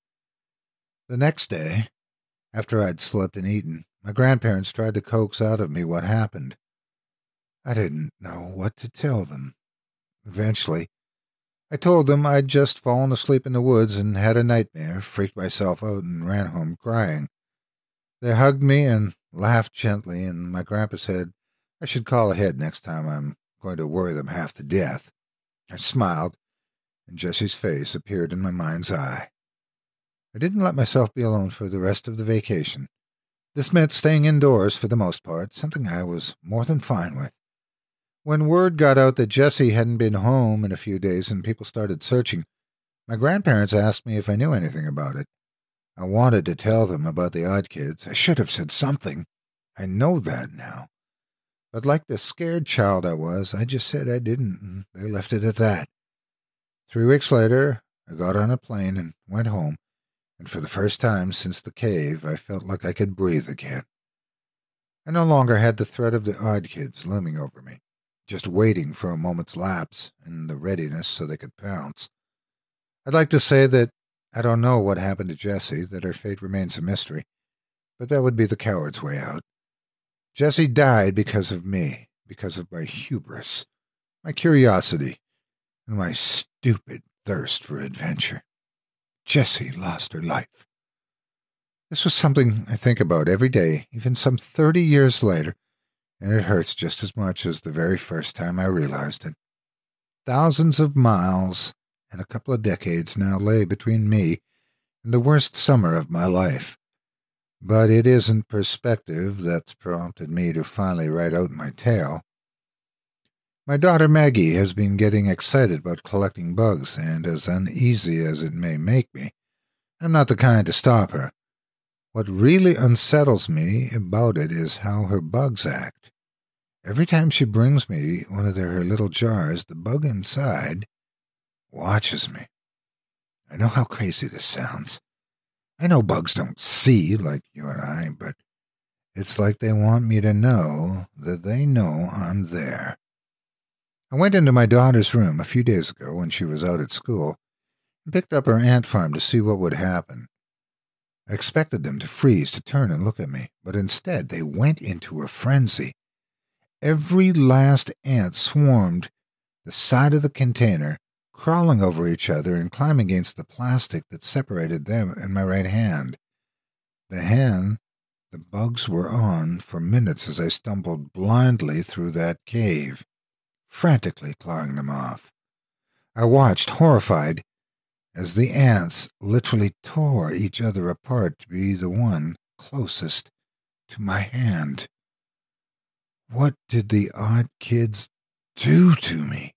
The next day, after I'd slept and eaten, my grandparents tried to coax out of me what happened. I didn't know what to tell them. Eventually, I told them I'd just fallen asleep in the woods and had a nightmare, freaked myself out, and ran home crying. They hugged me and laughed gently, and my grandpa said I should call ahead next time I'm going to worry them half to death. I smiled, and Jessie's face appeared in my mind's eye. I didn't let myself be alone for the rest of the vacation. This meant staying indoors for the most part, something I was more than fine with. When word got out that Jessie hadn't been home in a few days and people started searching, my grandparents asked me if I knew anything about it. I wanted to tell them about the odd kids. I should have said something. I know that now. But like the scared child I was, I just said I didn't, and they left it at that. Three weeks later, I got on a plane and went home, and for the first time since the cave, I felt like I could breathe again. I no longer had the threat of the odd kids looming over me. Just waiting for a moment's lapse in the readiness so they could pounce. I'd like to say that I don't know what happened to Jessie, that her fate remains a mystery, but that would be the coward's way out. Jessie died because of me, because of my hubris, my curiosity, and my stupid thirst for adventure. Jessie lost her life. This was something I think about every day, even some thirty years later, and it hurts just as much as the very first time I realized it. Thousands of miles and a couple of decades now lay between me and the worst summer of my life. But it isn't perspective that's prompted me to finally write out my tale. My daughter Maggie has been getting excited about collecting bugs, and as uneasy as it may make me, I'm not the kind to stop her. What really unsettles me about it is how her bugs act. Every time she brings me one of her little jars, the bug inside watches me. I know how crazy this sounds. I know bugs don't see like you and I, but it's like they want me to know that they know I'm there. I went into my daughter's room a few days ago when she was out at school and picked up her ant farm to see what would happen. I expected them to freeze, to turn and look at me, but instead they went into a frenzy. Every last ant swarmed the side of the container crawling over each other and climbing against the plastic that separated them and my right hand. The hand the bugs were on for minutes as I stumbled blindly through that cave, frantically clawing them off. I watched, horrified, as the ants literally tore each other apart to be the one closest to my hand. What did the odd kids do to me?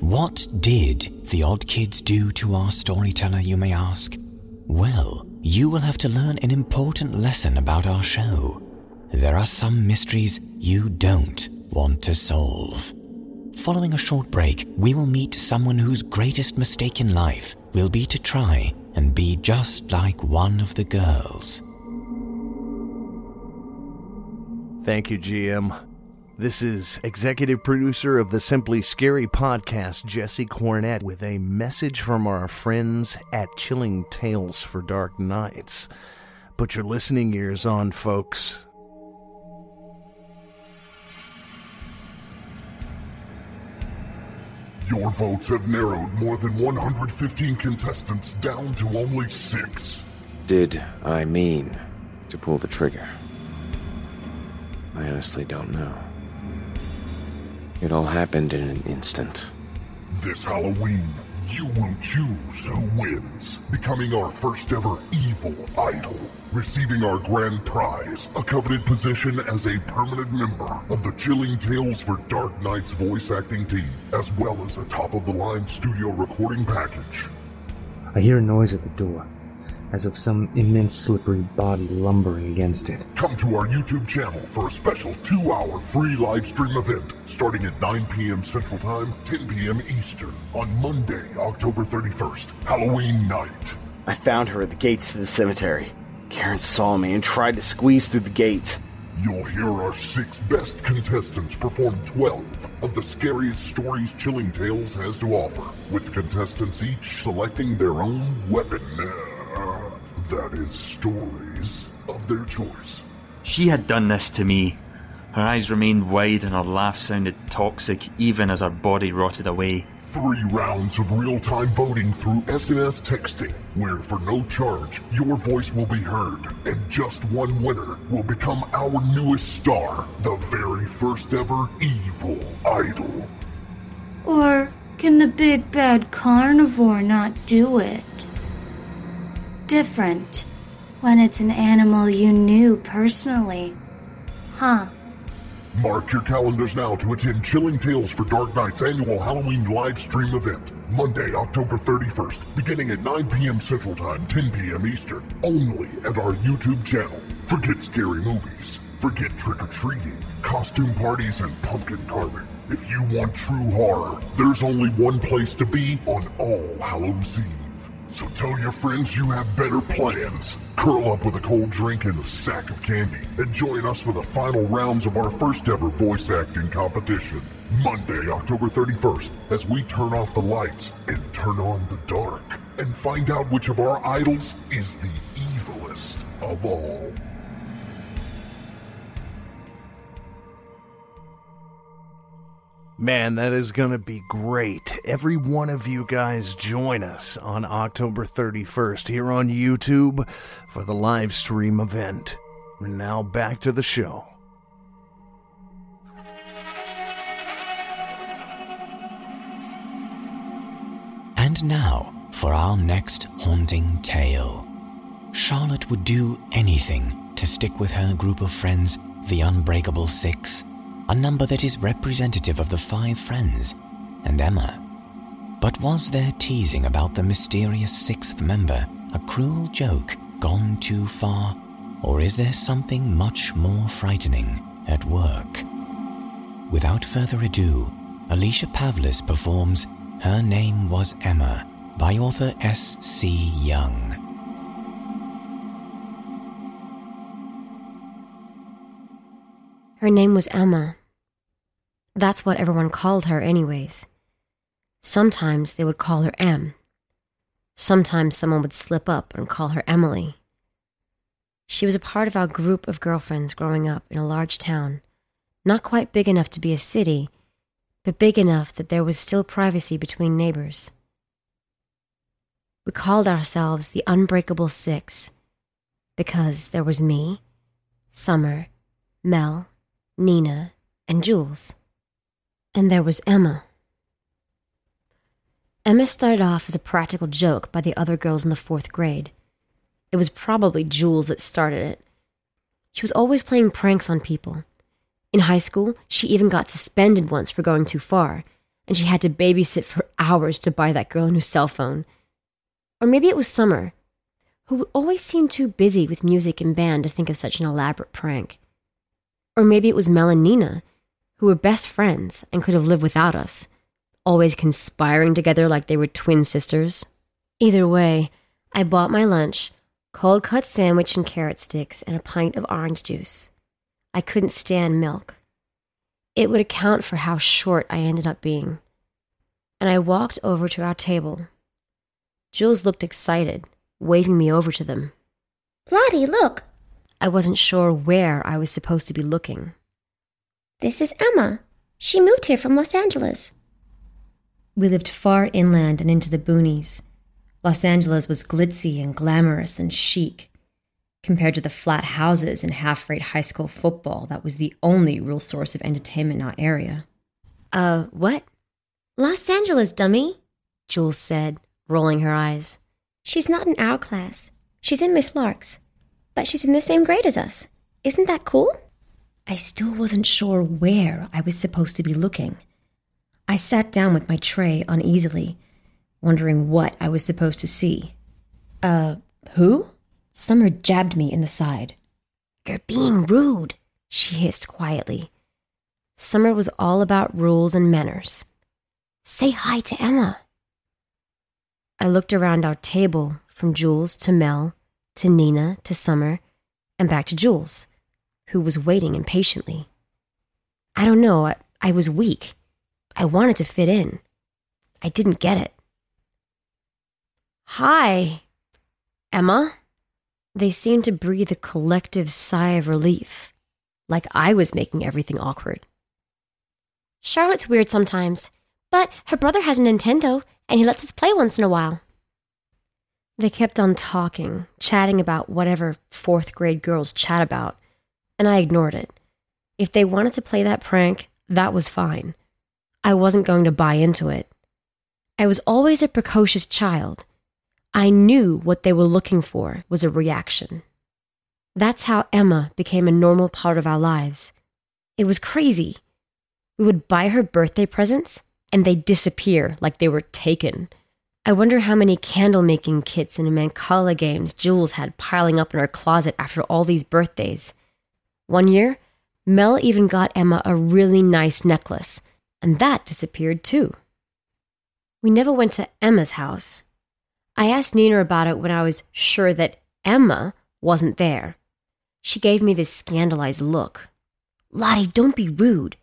What did the odd kids do to our storyteller, you may ask? Well, you will have to learn an important lesson about our show. There are some mysteries you don't want to solve. Following a short break, we will meet someone whose greatest mistake in life will be to try and be just like one of the girls. Thank you, GM. This is executive producer of the Simply Scary podcast, Jesse Cornett, with a message from our friends at Chilling Tales for Dark Nights. Put your listening ears on, folks. Your votes have narrowed more than 115 contestants down to only six. Did I mean to pull the trigger? I honestly don't know. It all happened in an instant. This Halloween, you will choose who wins, becoming our first ever evil idol, receiving our grand prize, a coveted position as a permanent member of the Chilling Tales for Dark Nights voice acting team, as well as a top of the line studio recording package. I hear a noise at the door as of some immense slippery body lumbering against it. Come to our YouTube channel for a special two hour free live stream event starting at 9 p.m. Central Time, 10 p.m. Eastern on Monday, October 31st, Halloween night. I found her at the gates to the cemetery. Karen saw me and tried to squeeze through the gates. You'll hear our six best contestants perform 12 of the scariest stories Chilling Tales has to offer, with contestants each selecting their own weapon. That is stories of their choice. She had done this to me. Her eyes remained wide and her laugh sounded toxic even as her body rotted away. Three rounds of real time voting through SMS texting, where for no charge, your voice will be heard, and just one winner will become our newest star, the very first ever evil idol. Or can the big bad carnivore not do it? Different when it's an animal you knew personally. Huh. Mark your calendars now to attend Chilling Tales for Dark Nights annual Halloween live stream event. Monday, October 31st, beginning at 9 p.m. Central Time, 10 p.m. Eastern, only at our YouTube channel. Forget scary movies. Forget trick or treating, costume parties, and pumpkin carving. If you want true horror, there's only one place to be on All Hallows Eve. So tell your friends you have better plans. Curl up with a cold drink and a sack of candy and join us for the final rounds of our first ever voice acting competition. Monday, October 31st, as we turn off the lights and turn on the dark and find out which of our idols is the evilest of all. Man, that is going to be great. Every one of you guys join us on October 31st here on YouTube for the live stream event. Now back to the show. And now for our next haunting tale. Charlotte would do anything to stick with her group of friends, the Unbreakable Six a number that is representative of the five friends and Emma. But was their teasing about the mysterious sixth member a cruel joke gone too far, or is there something much more frightening at work? Without further ado, Alicia Pavlis performs Her Name Was Emma by author S. C. Young. Her name was Emma. That's what everyone called her, anyways. Sometimes they would call her Em. Sometimes someone would slip up and call her Emily. She was a part of our group of girlfriends growing up in a large town, not quite big enough to be a city, but big enough that there was still privacy between neighbors. We called ourselves the Unbreakable Six because there was me, Summer, Mel, Nina, and Jules. And there was Emma. Emma started off as a practical joke by the other girls in the fourth grade. It was probably Jules that started it. She was always playing pranks on people. In high school, she even got suspended once for going too far, and she had to babysit for hours to buy that girl a new cell phone. Or maybe it was Summer, who always seemed too busy with music and band to think of such an elaborate prank. Or maybe it was Mel and Nina, who were best friends and could have lived without us, always conspiring together like they were twin sisters. Either way, I bought my lunch, cold cut sandwich and carrot sticks, and a pint of orange juice. I couldn't stand milk. It would account for how short I ended up being. And I walked over to our table. Jules looked excited, waving me over to them. Lottie, look! I wasn't sure where I was supposed to be looking. This is Emma. She moved here from Los Angeles. We lived far inland and into the boonies. Los Angeles was glitzy and glamorous and chic, compared to the flat houses and half rate high school football that was the only real source of entertainment in our area. Uh, what? Los Angeles, dummy, Jules said, rolling her eyes. She's not in our class. She's in Miss Lark's. But she's in the same grade as us. Isn't that cool? I still wasn't sure where I was supposed to be looking. I sat down with my tray uneasily, wondering what I was supposed to see. Uh, who? Summer jabbed me in the side. You're being rude, she hissed quietly. Summer was all about rules and manners. Say hi to Emma. I looked around our table from Jules to Mel to Nina to Summer and back to Jules who was waiting impatiently. I don't know, I, I was weak. I wanted to fit in. I didn't get it. Hi, Emma. They seemed to breathe a collective sigh of relief, like I was making everything awkward. Charlotte's weird sometimes, but her brother has a Nintendo and he lets us play once in a while. They kept on talking, chatting about whatever fourth grade girls chat about, and I ignored it. If they wanted to play that prank, that was fine. I wasn't going to buy into it. I was always a precocious child. I knew what they were looking for was a reaction. That's how Emma became a normal part of our lives. It was crazy. We would buy her birthday presents, and they'd disappear like they were taken. I wonder how many candle making kits and Mancala games Jules had piling up in her closet after all these birthdays. One year, Mel even got Emma a really nice necklace, and that disappeared too. We never went to Emma's house. I asked Nina about it when I was sure that Emma wasn't there. She gave me this scandalized look. Lottie, don't be rude.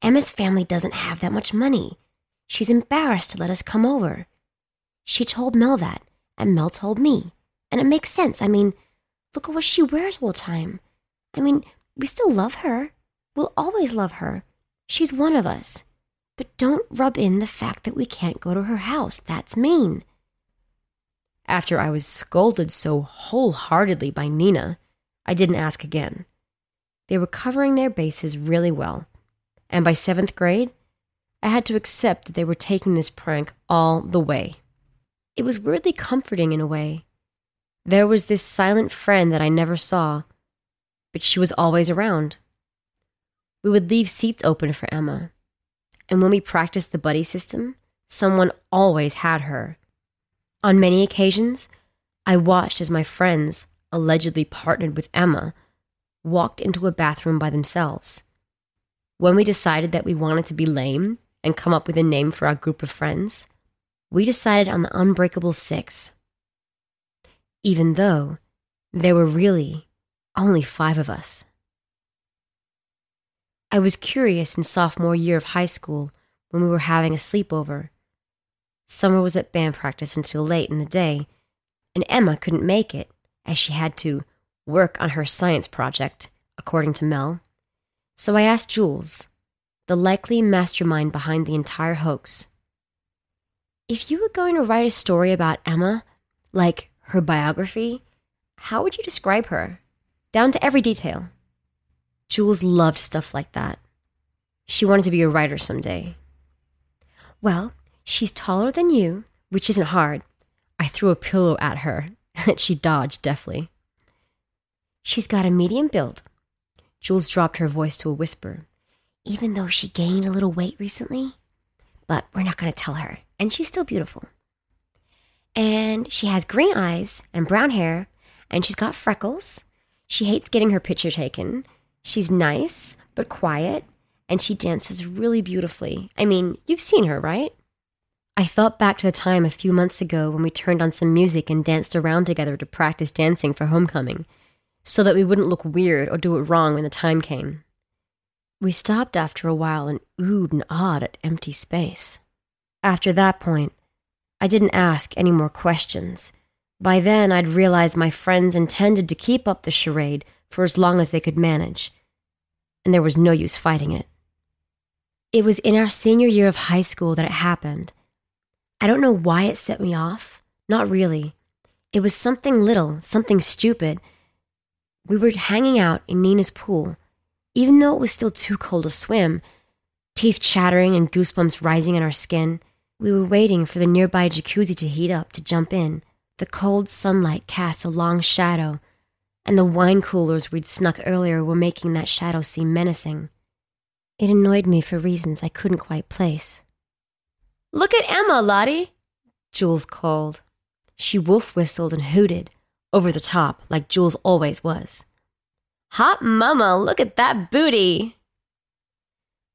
Emma's family doesn't have that much money. She's embarrassed to let us come over. She told Mel that, and Mel told me. And it makes sense. I mean, look at what she wears all the time. I mean, we still love her. We'll always love her. She's one of us. But don't rub in the fact that we can't go to her house. That's mean. After I was scolded so wholeheartedly by Nina, I didn't ask again. They were covering their bases really well, and by seventh grade, I had to accept that they were taking this prank all the way. It was weirdly comforting in a way. There was this silent friend that I never saw, but she was always around. We would leave seats open for Emma, and when we practiced the buddy system, someone always had her. On many occasions, I watched as my friends, allegedly partnered with Emma, walked into a bathroom by themselves. When we decided that we wanted to be lame and come up with a name for our group of friends, we decided on the Unbreakable Six. Even though there were really only five of us. I was curious in sophomore year of high school when we were having a sleepover. Summer was at band practice until late in the day, and Emma couldn't make it as she had to work on her science project, according to Mel. So I asked Jules, the likely mastermind behind the entire hoax, if you were going to write a story about Emma, like her biography, how would you describe her? Down to every detail. Jules loved stuff like that. She wanted to be a writer someday. Well, she's taller than you, which isn't hard. I threw a pillow at her, and she dodged deftly. She's got a medium build. Jules dropped her voice to a whisper. Even though she gained a little weight recently, but we're not going to tell her, and she's still beautiful. And she has green eyes and brown hair, and she's got freckles. She hates getting her picture taken. She's nice, but quiet, and she dances really beautifully. I mean, you've seen her, right? I thought back to the time a few months ago when we turned on some music and danced around together to practice dancing for homecoming, so that we wouldn't look weird or do it wrong when the time came. We stopped after a while and oohed and awed at empty space. After that point, I didn't ask any more questions. By then, I'd realized my friends intended to keep up the charade for as long as they could manage, and there was no use fighting it. It was in our senior year of high school that it happened. I don't know why it set me off. Not really. It was something little, something stupid. We were hanging out in Nina's pool even though it was still too cold to swim, teeth chattering and goosebumps rising in our skin, we were waiting for the nearby jacuzzi to heat up to jump in. The cold sunlight cast a long shadow, and the wine coolers we'd snuck earlier were making that shadow seem menacing. It annoyed me for reasons I couldn't quite place. Look at Emma, Lottie! Jules called. She wolf whistled and hooted, over the top, like Jules always was. Hot mama, look at that booty.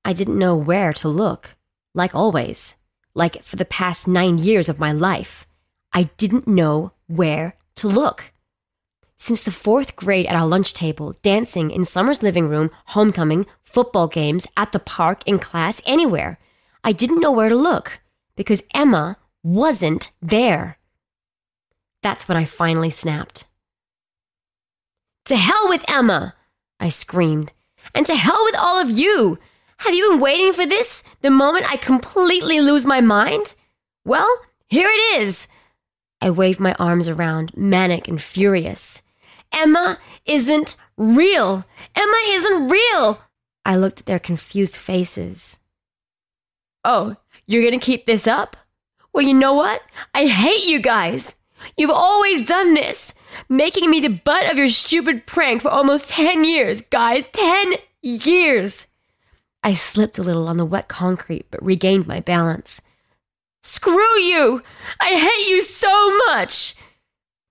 I didn't know where to look, like always. Like for the past nine years of my life, I didn't know where to look. Since the fourth grade at our lunch table, dancing in Summer's living room, homecoming, football games, at the park, in class, anywhere, I didn't know where to look because Emma wasn't there. That's when I finally snapped. To hell with Emma! I screamed. And to hell with all of you! Have you been waiting for this? The moment I completely lose my mind? Well, here it is! I waved my arms around, manic and furious. Emma isn't real! Emma isn't real! I looked at their confused faces. Oh, you're gonna keep this up? Well, you know what? I hate you guys! You've always done this, making me the butt of your stupid prank for almost 10 years, guys. 10 years. I slipped a little on the wet concrete, but regained my balance. Screw you! I hate you so much!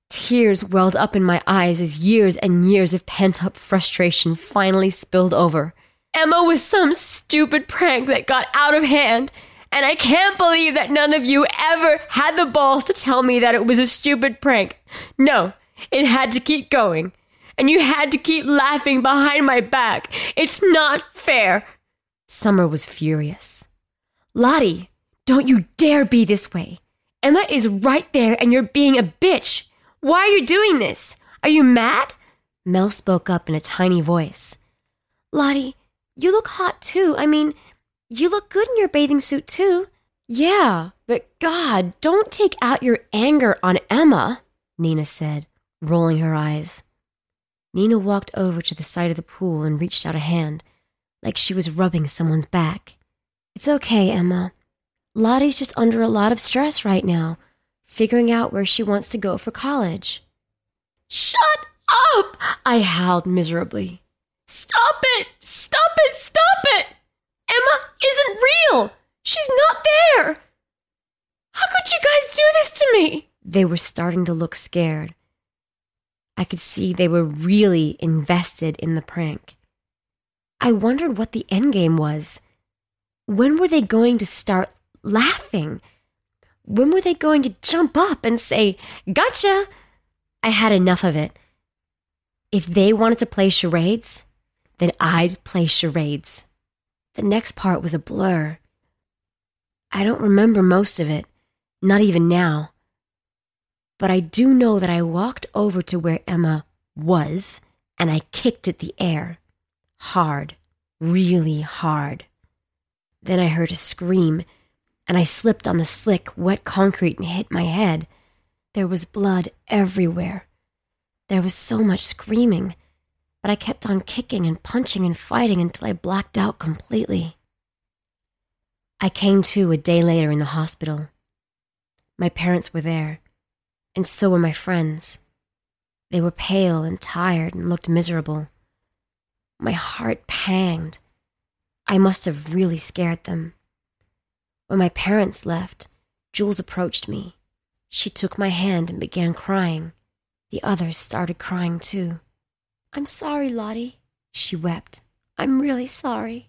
Tears welled up in my eyes as years and years of pent up frustration finally spilled over. Emma was some stupid prank that got out of hand, And I can't believe that none of you ever had the balls to tell me that it was a stupid prank. No, it had to keep going. And you had to keep laughing behind my back. It's not fair. Summer was furious. Lottie, don't you dare be this way. Emma is right there and you're being a bitch. Why are you doing this? Are you mad? Mel spoke up in a tiny voice. Lottie, you look hot too. I mean, you look good in your bathing suit too. Yeah, but God, don't take out your anger on Emma, Nina said, rolling her eyes. Nina walked over to the side of the pool and reached out a hand, like she was rubbing someone's back. It's okay, Emma. Lottie's just under a lot of stress right now, figuring out where she wants to go for college. Shut up! I howled miserably. Stop it! Stop it! Stop it! Emma isn't real! She's not there! How could you guys do this to me? They were starting to look scared. I could see they were really invested in the prank. I wondered what the end game was. When were they going to start laughing? When were they going to jump up and say, Gotcha? I had enough of it. If they wanted to play charades, then I'd play charades. The next part was a blur. I don't remember most of it, not even now. But I do know that I walked over to where Emma was and I kicked at the air. Hard, really hard. Then I heard a scream and I slipped on the slick, wet concrete and hit my head. There was blood everywhere. There was so much screaming, but I kept on kicking and punching and fighting until I blacked out completely. I came to a day later in the hospital. My parents were there, and so were my friends. They were pale and tired and looked miserable. My heart panged. I must have really scared them. When my parents left, Jules approached me. She took my hand and began crying. The others started crying too. I'm sorry, Lottie, she wept. I'm really sorry.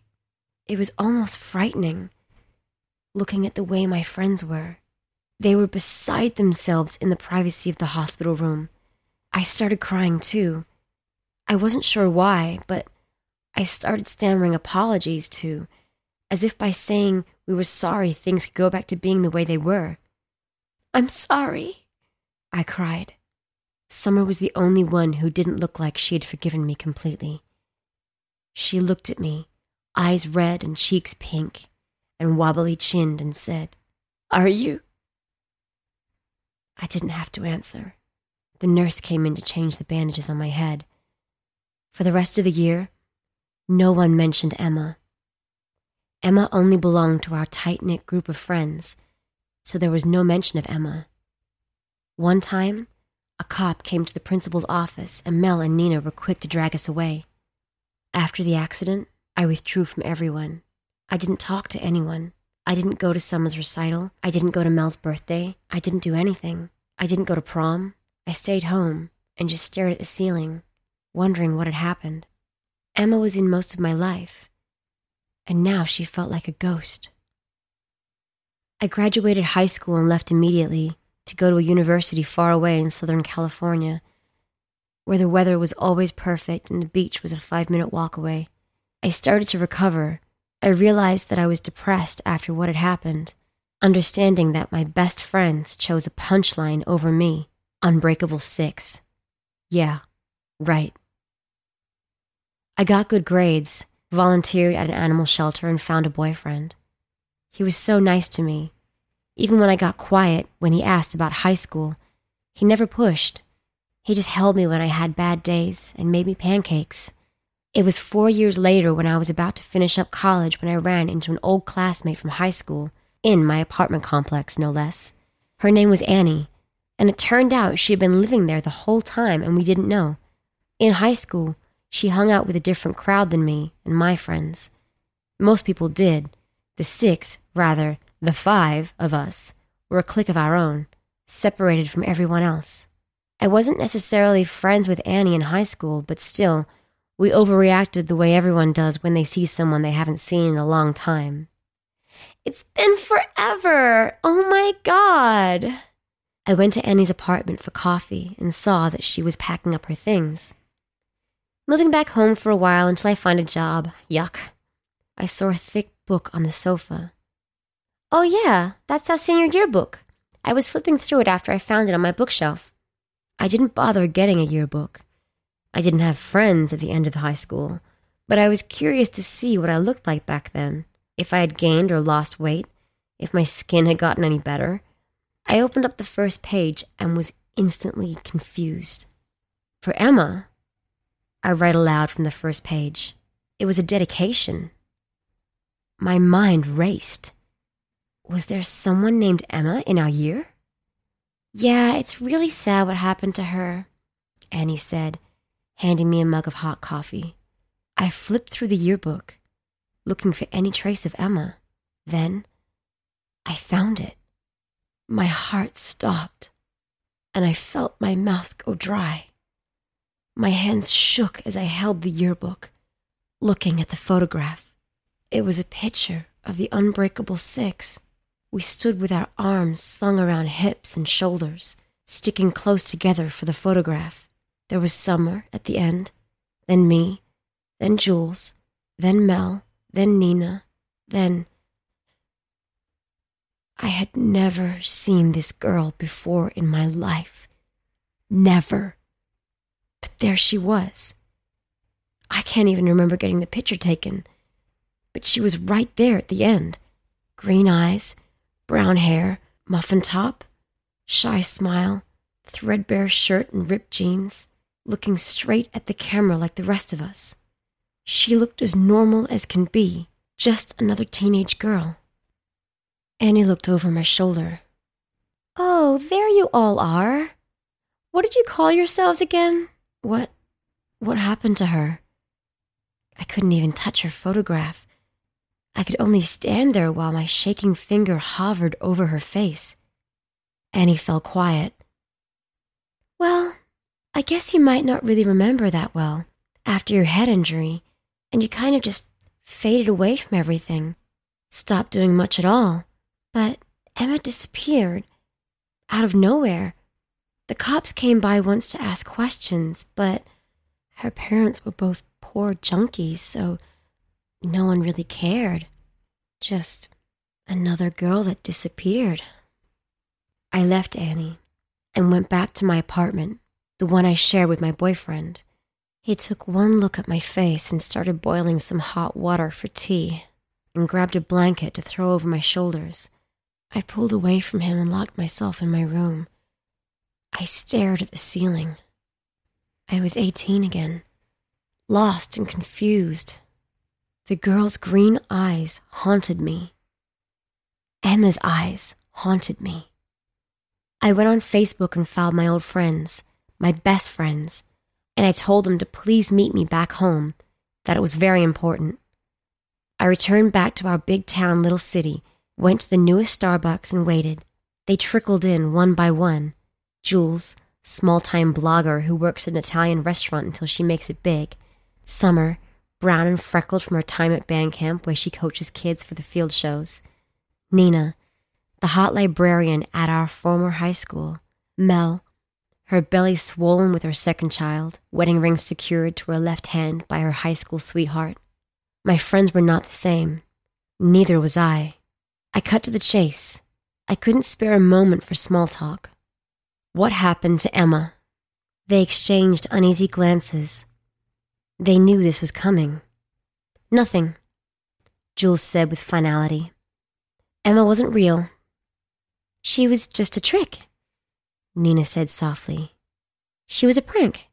It was almost frightening, looking at the way my friends were. They were beside themselves in the privacy of the hospital room. I started crying too. I wasn't sure why, but I started stammering apologies too, as if by saying we were sorry things could go back to being the way they were. I'm sorry, I cried. Summer was the only one who didn't look like she had forgiven me completely. She looked at me, eyes red and cheeks pink, and wobbly chinned, and said, Are you? I didn't have to answer. The nurse came in to change the bandages on my head. For the rest of the year, no one mentioned Emma. Emma only belonged to our tight knit group of friends, so there was no mention of Emma. One time, a cop came to the principal's office, and Mel and Nina were quick to drag us away. After the accident, I withdrew from everyone. I didn't talk to anyone. I didn't go to Summer's recital. I didn't go to Mel's birthday. I didn't do anything. I didn't go to prom. I stayed home and just stared at the ceiling, wondering what had happened. Emma was in most of my life, and now she felt like a ghost. I graduated high school and left immediately to go to a university far away in Southern California, where the weather was always perfect and the beach was a five minute walk away. I started to recover. I realized that I was depressed after what had happened, understanding that my best friends chose a punchline over me Unbreakable Six. Yeah, right. I got good grades, volunteered at an animal shelter, and found a boyfriend. He was so nice to me, even when I got quiet when he asked about high school, he never pushed. He just held me when I had bad days and made me pancakes. It was four years later when I was about to finish up college when I ran into an old classmate from high school, in my apartment complex, no less. Her name was Annie, and it turned out she had been living there the whole time and we didn't know. In high school, she hung out with a different crowd than me and my friends. Most people did. The six, rather, the five of us were a clique of our own, separated from everyone else. I wasn't necessarily friends with Annie in high school, but still, we overreacted the way everyone does when they see someone they haven't seen in a long time. It's been forever. Oh my God. I went to Annie's apartment for coffee and saw that she was packing up her things. Moving back home for a while until I find a job. Yuck. I saw a thick book on the sofa. Oh, yeah, that's our senior yearbook. I was flipping through it after I found it on my bookshelf. I didn't bother getting a yearbook. I didn't have friends at the end of high school, but I was curious to see what I looked like back then, if I had gained or lost weight, if my skin had gotten any better. I opened up the first page and was instantly confused. For Emma, I read aloud from the first page. It was a dedication. My mind raced. Was there someone named Emma in our year? Yeah, it's really sad what happened to her, Annie said, handing me a mug of hot coffee. I flipped through the yearbook, looking for any trace of Emma. Then I found it. My heart stopped, and I felt my mouth go dry. My hands shook as I held the yearbook, looking at the photograph. It was a picture of the unbreakable six. We stood with our arms slung around hips and shoulders, sticking close together for the photograph. There was Summer at the end, then me, then Jules, then Mel, then Nina, then. I had never seen this girl before in my life. Never. But there she was. I can't even remember getting the picture taken, but she was right there at the end. Green eyes, brown hair, muffin top, shy smile, threadbare shirt and ripped jeans, looking straight at the camera like the rest of us. She looked as normal as can be, just another teenage girl. Annie looked over my shoulder. Oh, there you all are. What did you call yourselves again? What what happened to her? I couldn't even touch her photograph. I could only stand there while my shaking finger hovered over her face. Annie fell quiet. Well, I guess you might not really remember that well after your head injury, and you kind of just faded away from everything, stopped doing much at all. But Emma disappeared out of nowhere. The cops came by once to ask questions, but her parents were both poor junkies, so no one really cared. Just another girl that disappeared. I left Annie and went back to my apartment, the one I share with my boyfriend. He took one look at my face and started boiling some hot water for tea and grabbed a blanket to throw over my shoulders. I pulled away from him and locked myself in my room. I stared at the ceiling. I was 18 again, lost and confused. The girl's green eyes haunted me. Emma's eyes haunted me. I went on Facebook and found my old friends, my best friends, and I told them to please meet me back home, that it was very important. I returned back to our big town little city, went to the newest Starbucks and waited. They trickled in one by one. Jules, small time blogger who works at an Italian restaurant until she makes it big. Summer, brown and freckled from her time at band camp where she coaches kids for the field shows. Nina, the hot librarian at our former high school. Mel, her belly swollen with her second child, wedding ring secured to her left hand by her high school sweetheart. My friends were not the same. Neither was I. I cut to the chase. I couldn't spare a moment for small talk. What happened to Emma? They exchanged uneasy glances. They knew this was coming. Nothing, Jules said with finality. Emma wasn't real. She was just a trick, Nina said softly. She was a prank.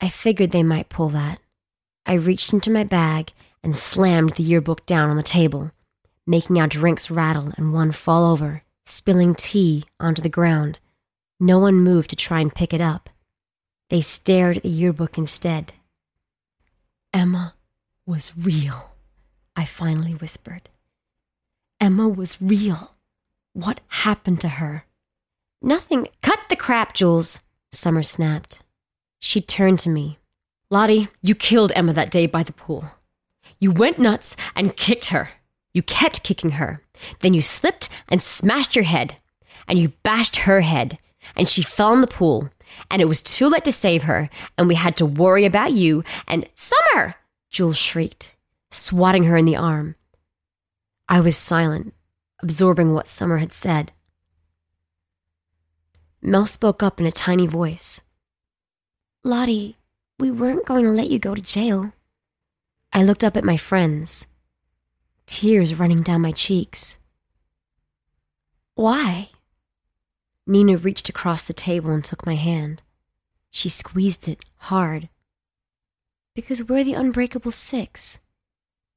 I figured they might pull that. I reached into my bag and slammed the yearbook down on the table, making our drinks rattle and one fall over, spilling tea onto the ground. No one moved to try and pick it up. They stared at the yearbook instead. Emma was real, I finally whispered. Emma was real. What happened to her? Nothing. Cut the crap, Jules, Summer snapped. She turned to me. Lottie, you killed Emma that day by the pool. You went nuts and kicked her. You kept kicking her. Then you slipped and smashed your head, and you bashed her head, and she fell in the pool, and it was too late to save her, and we had to worry about you, and Summer! Jules shrieked, swatting her in the arm. I was silent, absorbing what Summer had said. Mel spoke up in a tiny voice. Lottie, we weren't going to let you go to jail. I looked up at my friends, tears running down my cheeks. Why? Nina reached across the table and took my hand. She squeezed it hard. Because we're the unbreakable six.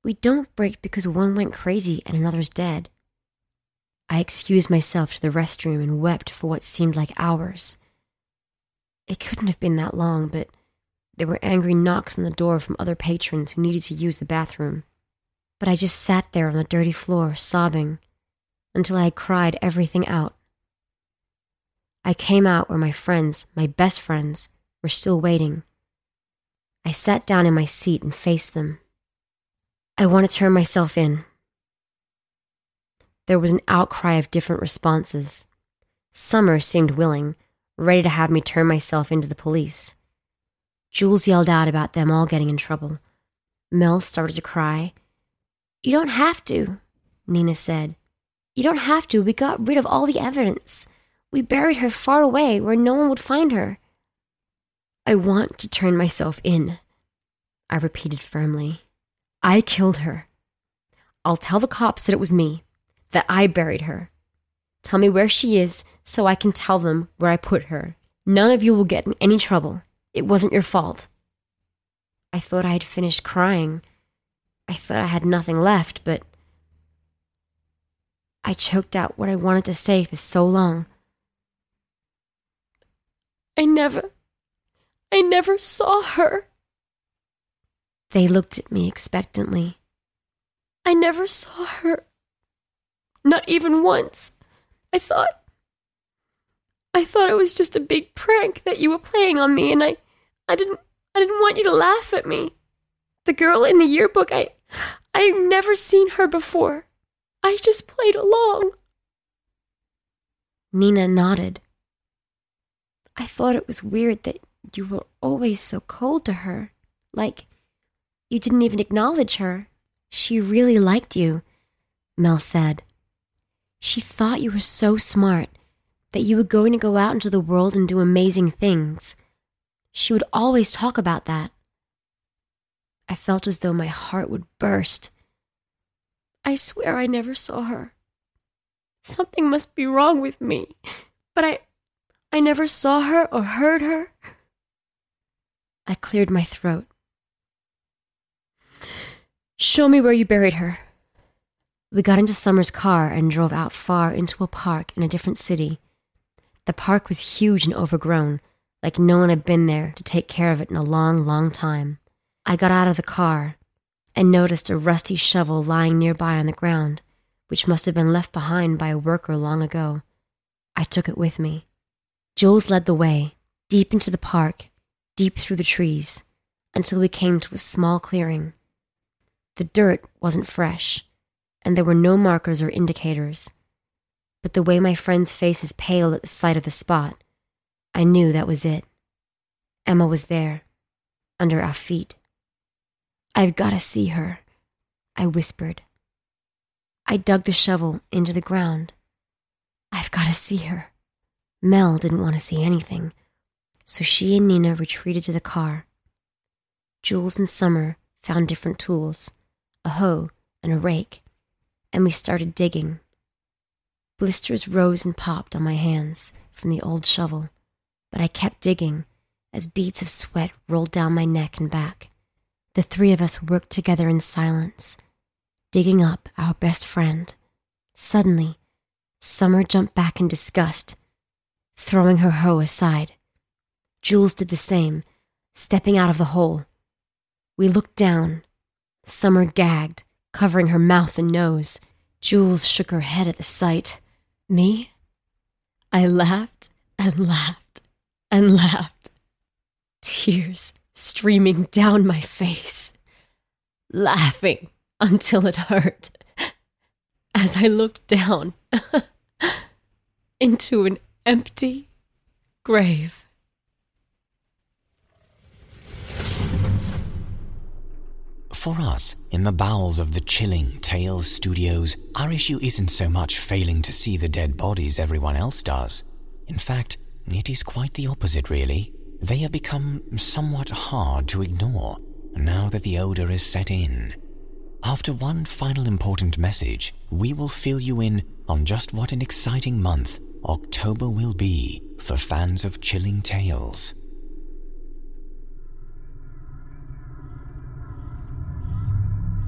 We don't break because one went crazy and another's dead. I excused myself to the restroom and wept for what seemed like hours. It couldn't have been that long, but there were angry knocks on the door from other patrons who needed to use the bathroom. But I just sat there on the dirty floor, sobbing, until I had cried everything out. I came out where my friends, my best friends, were still waiting. I sat down in my seat and faced them. I want to turn myself in. There was an outcry of different responses. Summer seemed willing, ready to have me turn myself into the police. Jules yelled out about them all getting in trouble. Mel started to cry. You don't have to, Nina said. You don't have to. We got rid of all the evidence. We buried her far away where no one would find her. I want to turn myself in, I repeated firmly. I killed her. I'll tell the cops that it was me, that I buried her. Tell me where she is so I can tell them where I put her. None of you will get in any trouble. It wasn't your fault. I thought I had finished crying. I thought I had nothing left, but I choked out what I wanted to say for so long. I never, I never saw her. They looked at me expectantly. I never saw her. Not even once. I thought, I thought it was just a big prank that you were playing on me, and I, I didn't, I didn't want you to laugh at me. The girl in the yearbook, I, I've never seen her before. I just played along. Nina nodded. I thought it was weird that you were always so cold to her. Like, you didn't even acknowledge her. She really liked you, Mel said. She thought you were so smart that you were going to go out into the world and do amazing things. She would always talk about that. I felt as though my heart would burst. I swear I never saw her. Something must be wrong with me, but I I never saw her or heard her. I cleared my throat. Show me where you buried her. We got into Summer's car and drove out far into a park in a different city. The park was huge and overgrown, like no one had been there to take care of it in a long, long time. I got out of the car and noticed a rusty shovel lying nearby on the ground, which must have been left behind by a worker long ago. I took it with me. Jules led the way, deep into the park, deep through the trees, until we came to a small clearing. The dirt wasn't fresh, and there were no markers or indicators. But the way my friend's faces paled at the sight of the spot, I knew that was it. Emma was there, under our feet. I've got to see her, I whispered. I dug the shovel into the ground. I've got to see her. Mel didn't want to see anything, so she and Nina retreated to the car. Jules and Summer found different tools a hoe and a rake, and we started digging. Blisters rose and popped on my hands from the old shovel, but I kept digging as beads of sweat rolled down my neck and back. The three of us worked together in silence, digging up our best friend. Suddenly, Summer jumped back in disgust, throwing her hoe aside. Jules did the same, stepping out of the hole. We looked down. Summer gagged, covering her mouth and nose. Jules shook her head at the sight. Me? I laughed and laughed and laughed. Tears streaming down my face, laughing until it hurt. as I looked down into an empty grave. For us, in the bowels of the chilling Tales Studios, our issue isn't so much failing to see the dead bodies everyone else does. In fact, it is quite the opposite, really. They have become somewhat hard to ignore now that the odor is set in. After one final important message, we will fill you in on just what an exciting month October will be for fans of chilling tales.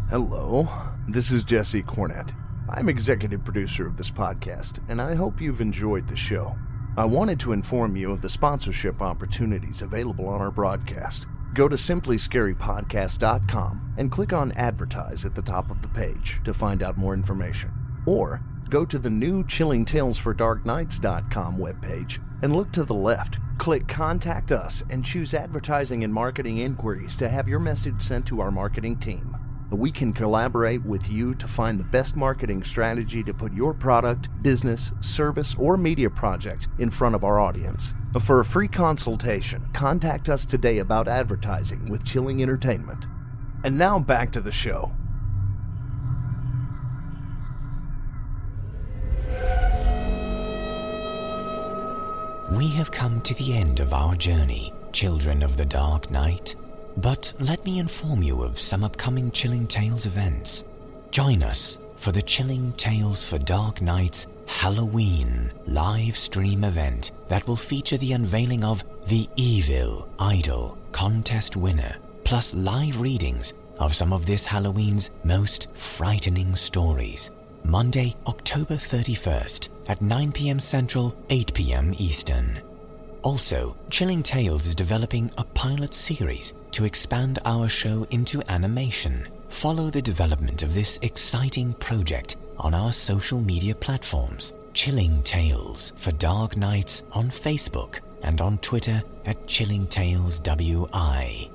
Hello, this is Jessie Cornett. I'm executive producer of this podcast, and I hope you've enjoyed the show. I wanted to inform you of the sponsorship opportunities available on our broadcast. Go to simplyscarypodcast.com and click on Advertise at the top of the page to find out more information. Or go to the new chillingtalesfordarknights.com webpage and look to the left. Click Contact Us and choose Advertising and Marketing Inquiries to have your message sent to our marketing team. We can collaborate with you to find the best marketing strategy to put your product, business, service, or media project in front of our audience. For a free consultation, contact us today about advertising with Chilling Entertainment. And now back to the show. We have come to the end of our journey, children of the Dark Night. But let me inform you of some upcoming Chilling Tales events. Join us for the Chilling Tales for Dark Nights Halloween live stream event that will feature the unveiling of The Evil Idol contest winner, plus live readings of some of this Halloween's most frightening stories. Monday, October 31st at 9 p.m. Central, 8 p.m. Eastern. Also, Chilling Tales is developing a pilot series to expand our show into animation. Follow the development of this exciting project on our social media platforms. Chilling Tales for Dark Nights on Facebook and on Twitter at Chilling Tales WI.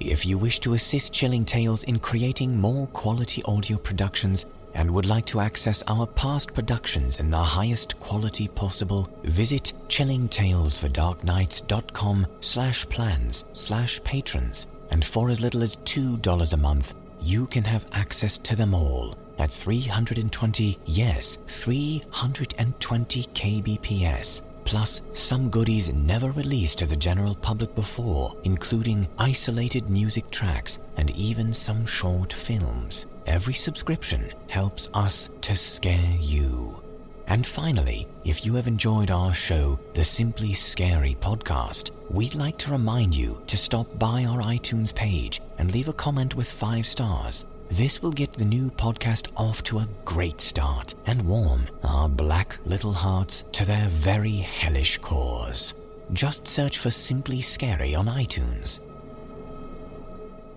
If you wish to assist Chilling Tales in creating more quality audio productions and would like to access our past productions in the highest quality possible, visit chillingtalesfordarknights.com slash plans slash patrons. And for as little as $2 a month, you can have access to them all at 320, yes, 320 kbps, plus some goodies never released to the general public before, including isolated music tracks and even some short films. Every subscription helps us to scare you. And finally, if you have enjoyed our show, the Simply Scary podcast, we'd like to remind you to stop by our iTunes page and leave a comment with five stars. This will get the new podcast off to a great start and warm our black little hearts to their very hellish cores. Just search for Simply Scary on iTunes.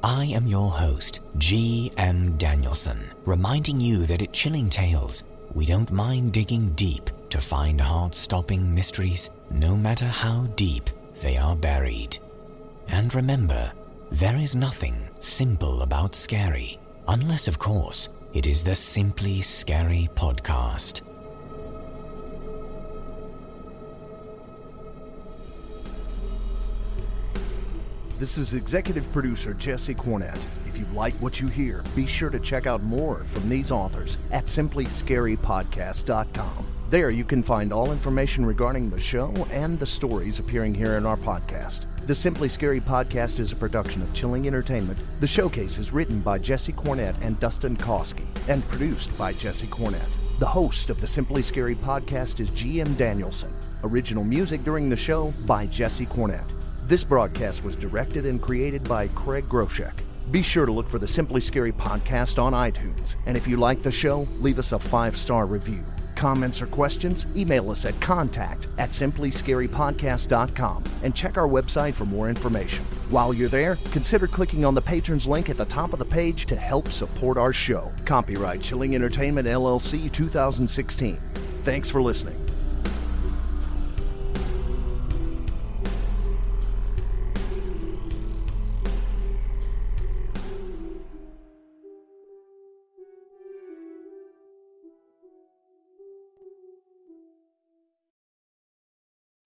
I am your host, G.M. Danielson, reminding you that at Chilling Tales, we don't mind digging deep to find heart stopping mysteries, no matter how deep they are buried. And remember, there is nothing simple about scary, unless, of course, it is the Simply Scary podcast. This is executive producer Jessie Cornett. If you like what you hear, be sure to check out more from these authors at simplyscarypodcast.com. There you can find all information regarding the show and the stories appearing here in our podcast. The Simply Scary podcast is a production of Chilling Entertainment. The showcase is written by Jessie Cornett and Dustin Koski and produced by Jessie Cornett. The host of the Simply Scary podcast is GM Danielson. Original music during the show by Jessie Cornett. This broadcast was directed and created by Craig Groshek. Be sure to look for the Simply Scary podcast on iTunes. And if you like the show, leave us a five star review. Comments or questions? Email us at contact at simplyscarypodcast.com and check our website for more information. While you're there, consider clicking on the patrons link at the top of the page to help support our show. Copyright Chilling Entertainment LLC 2016. Thanks for listening.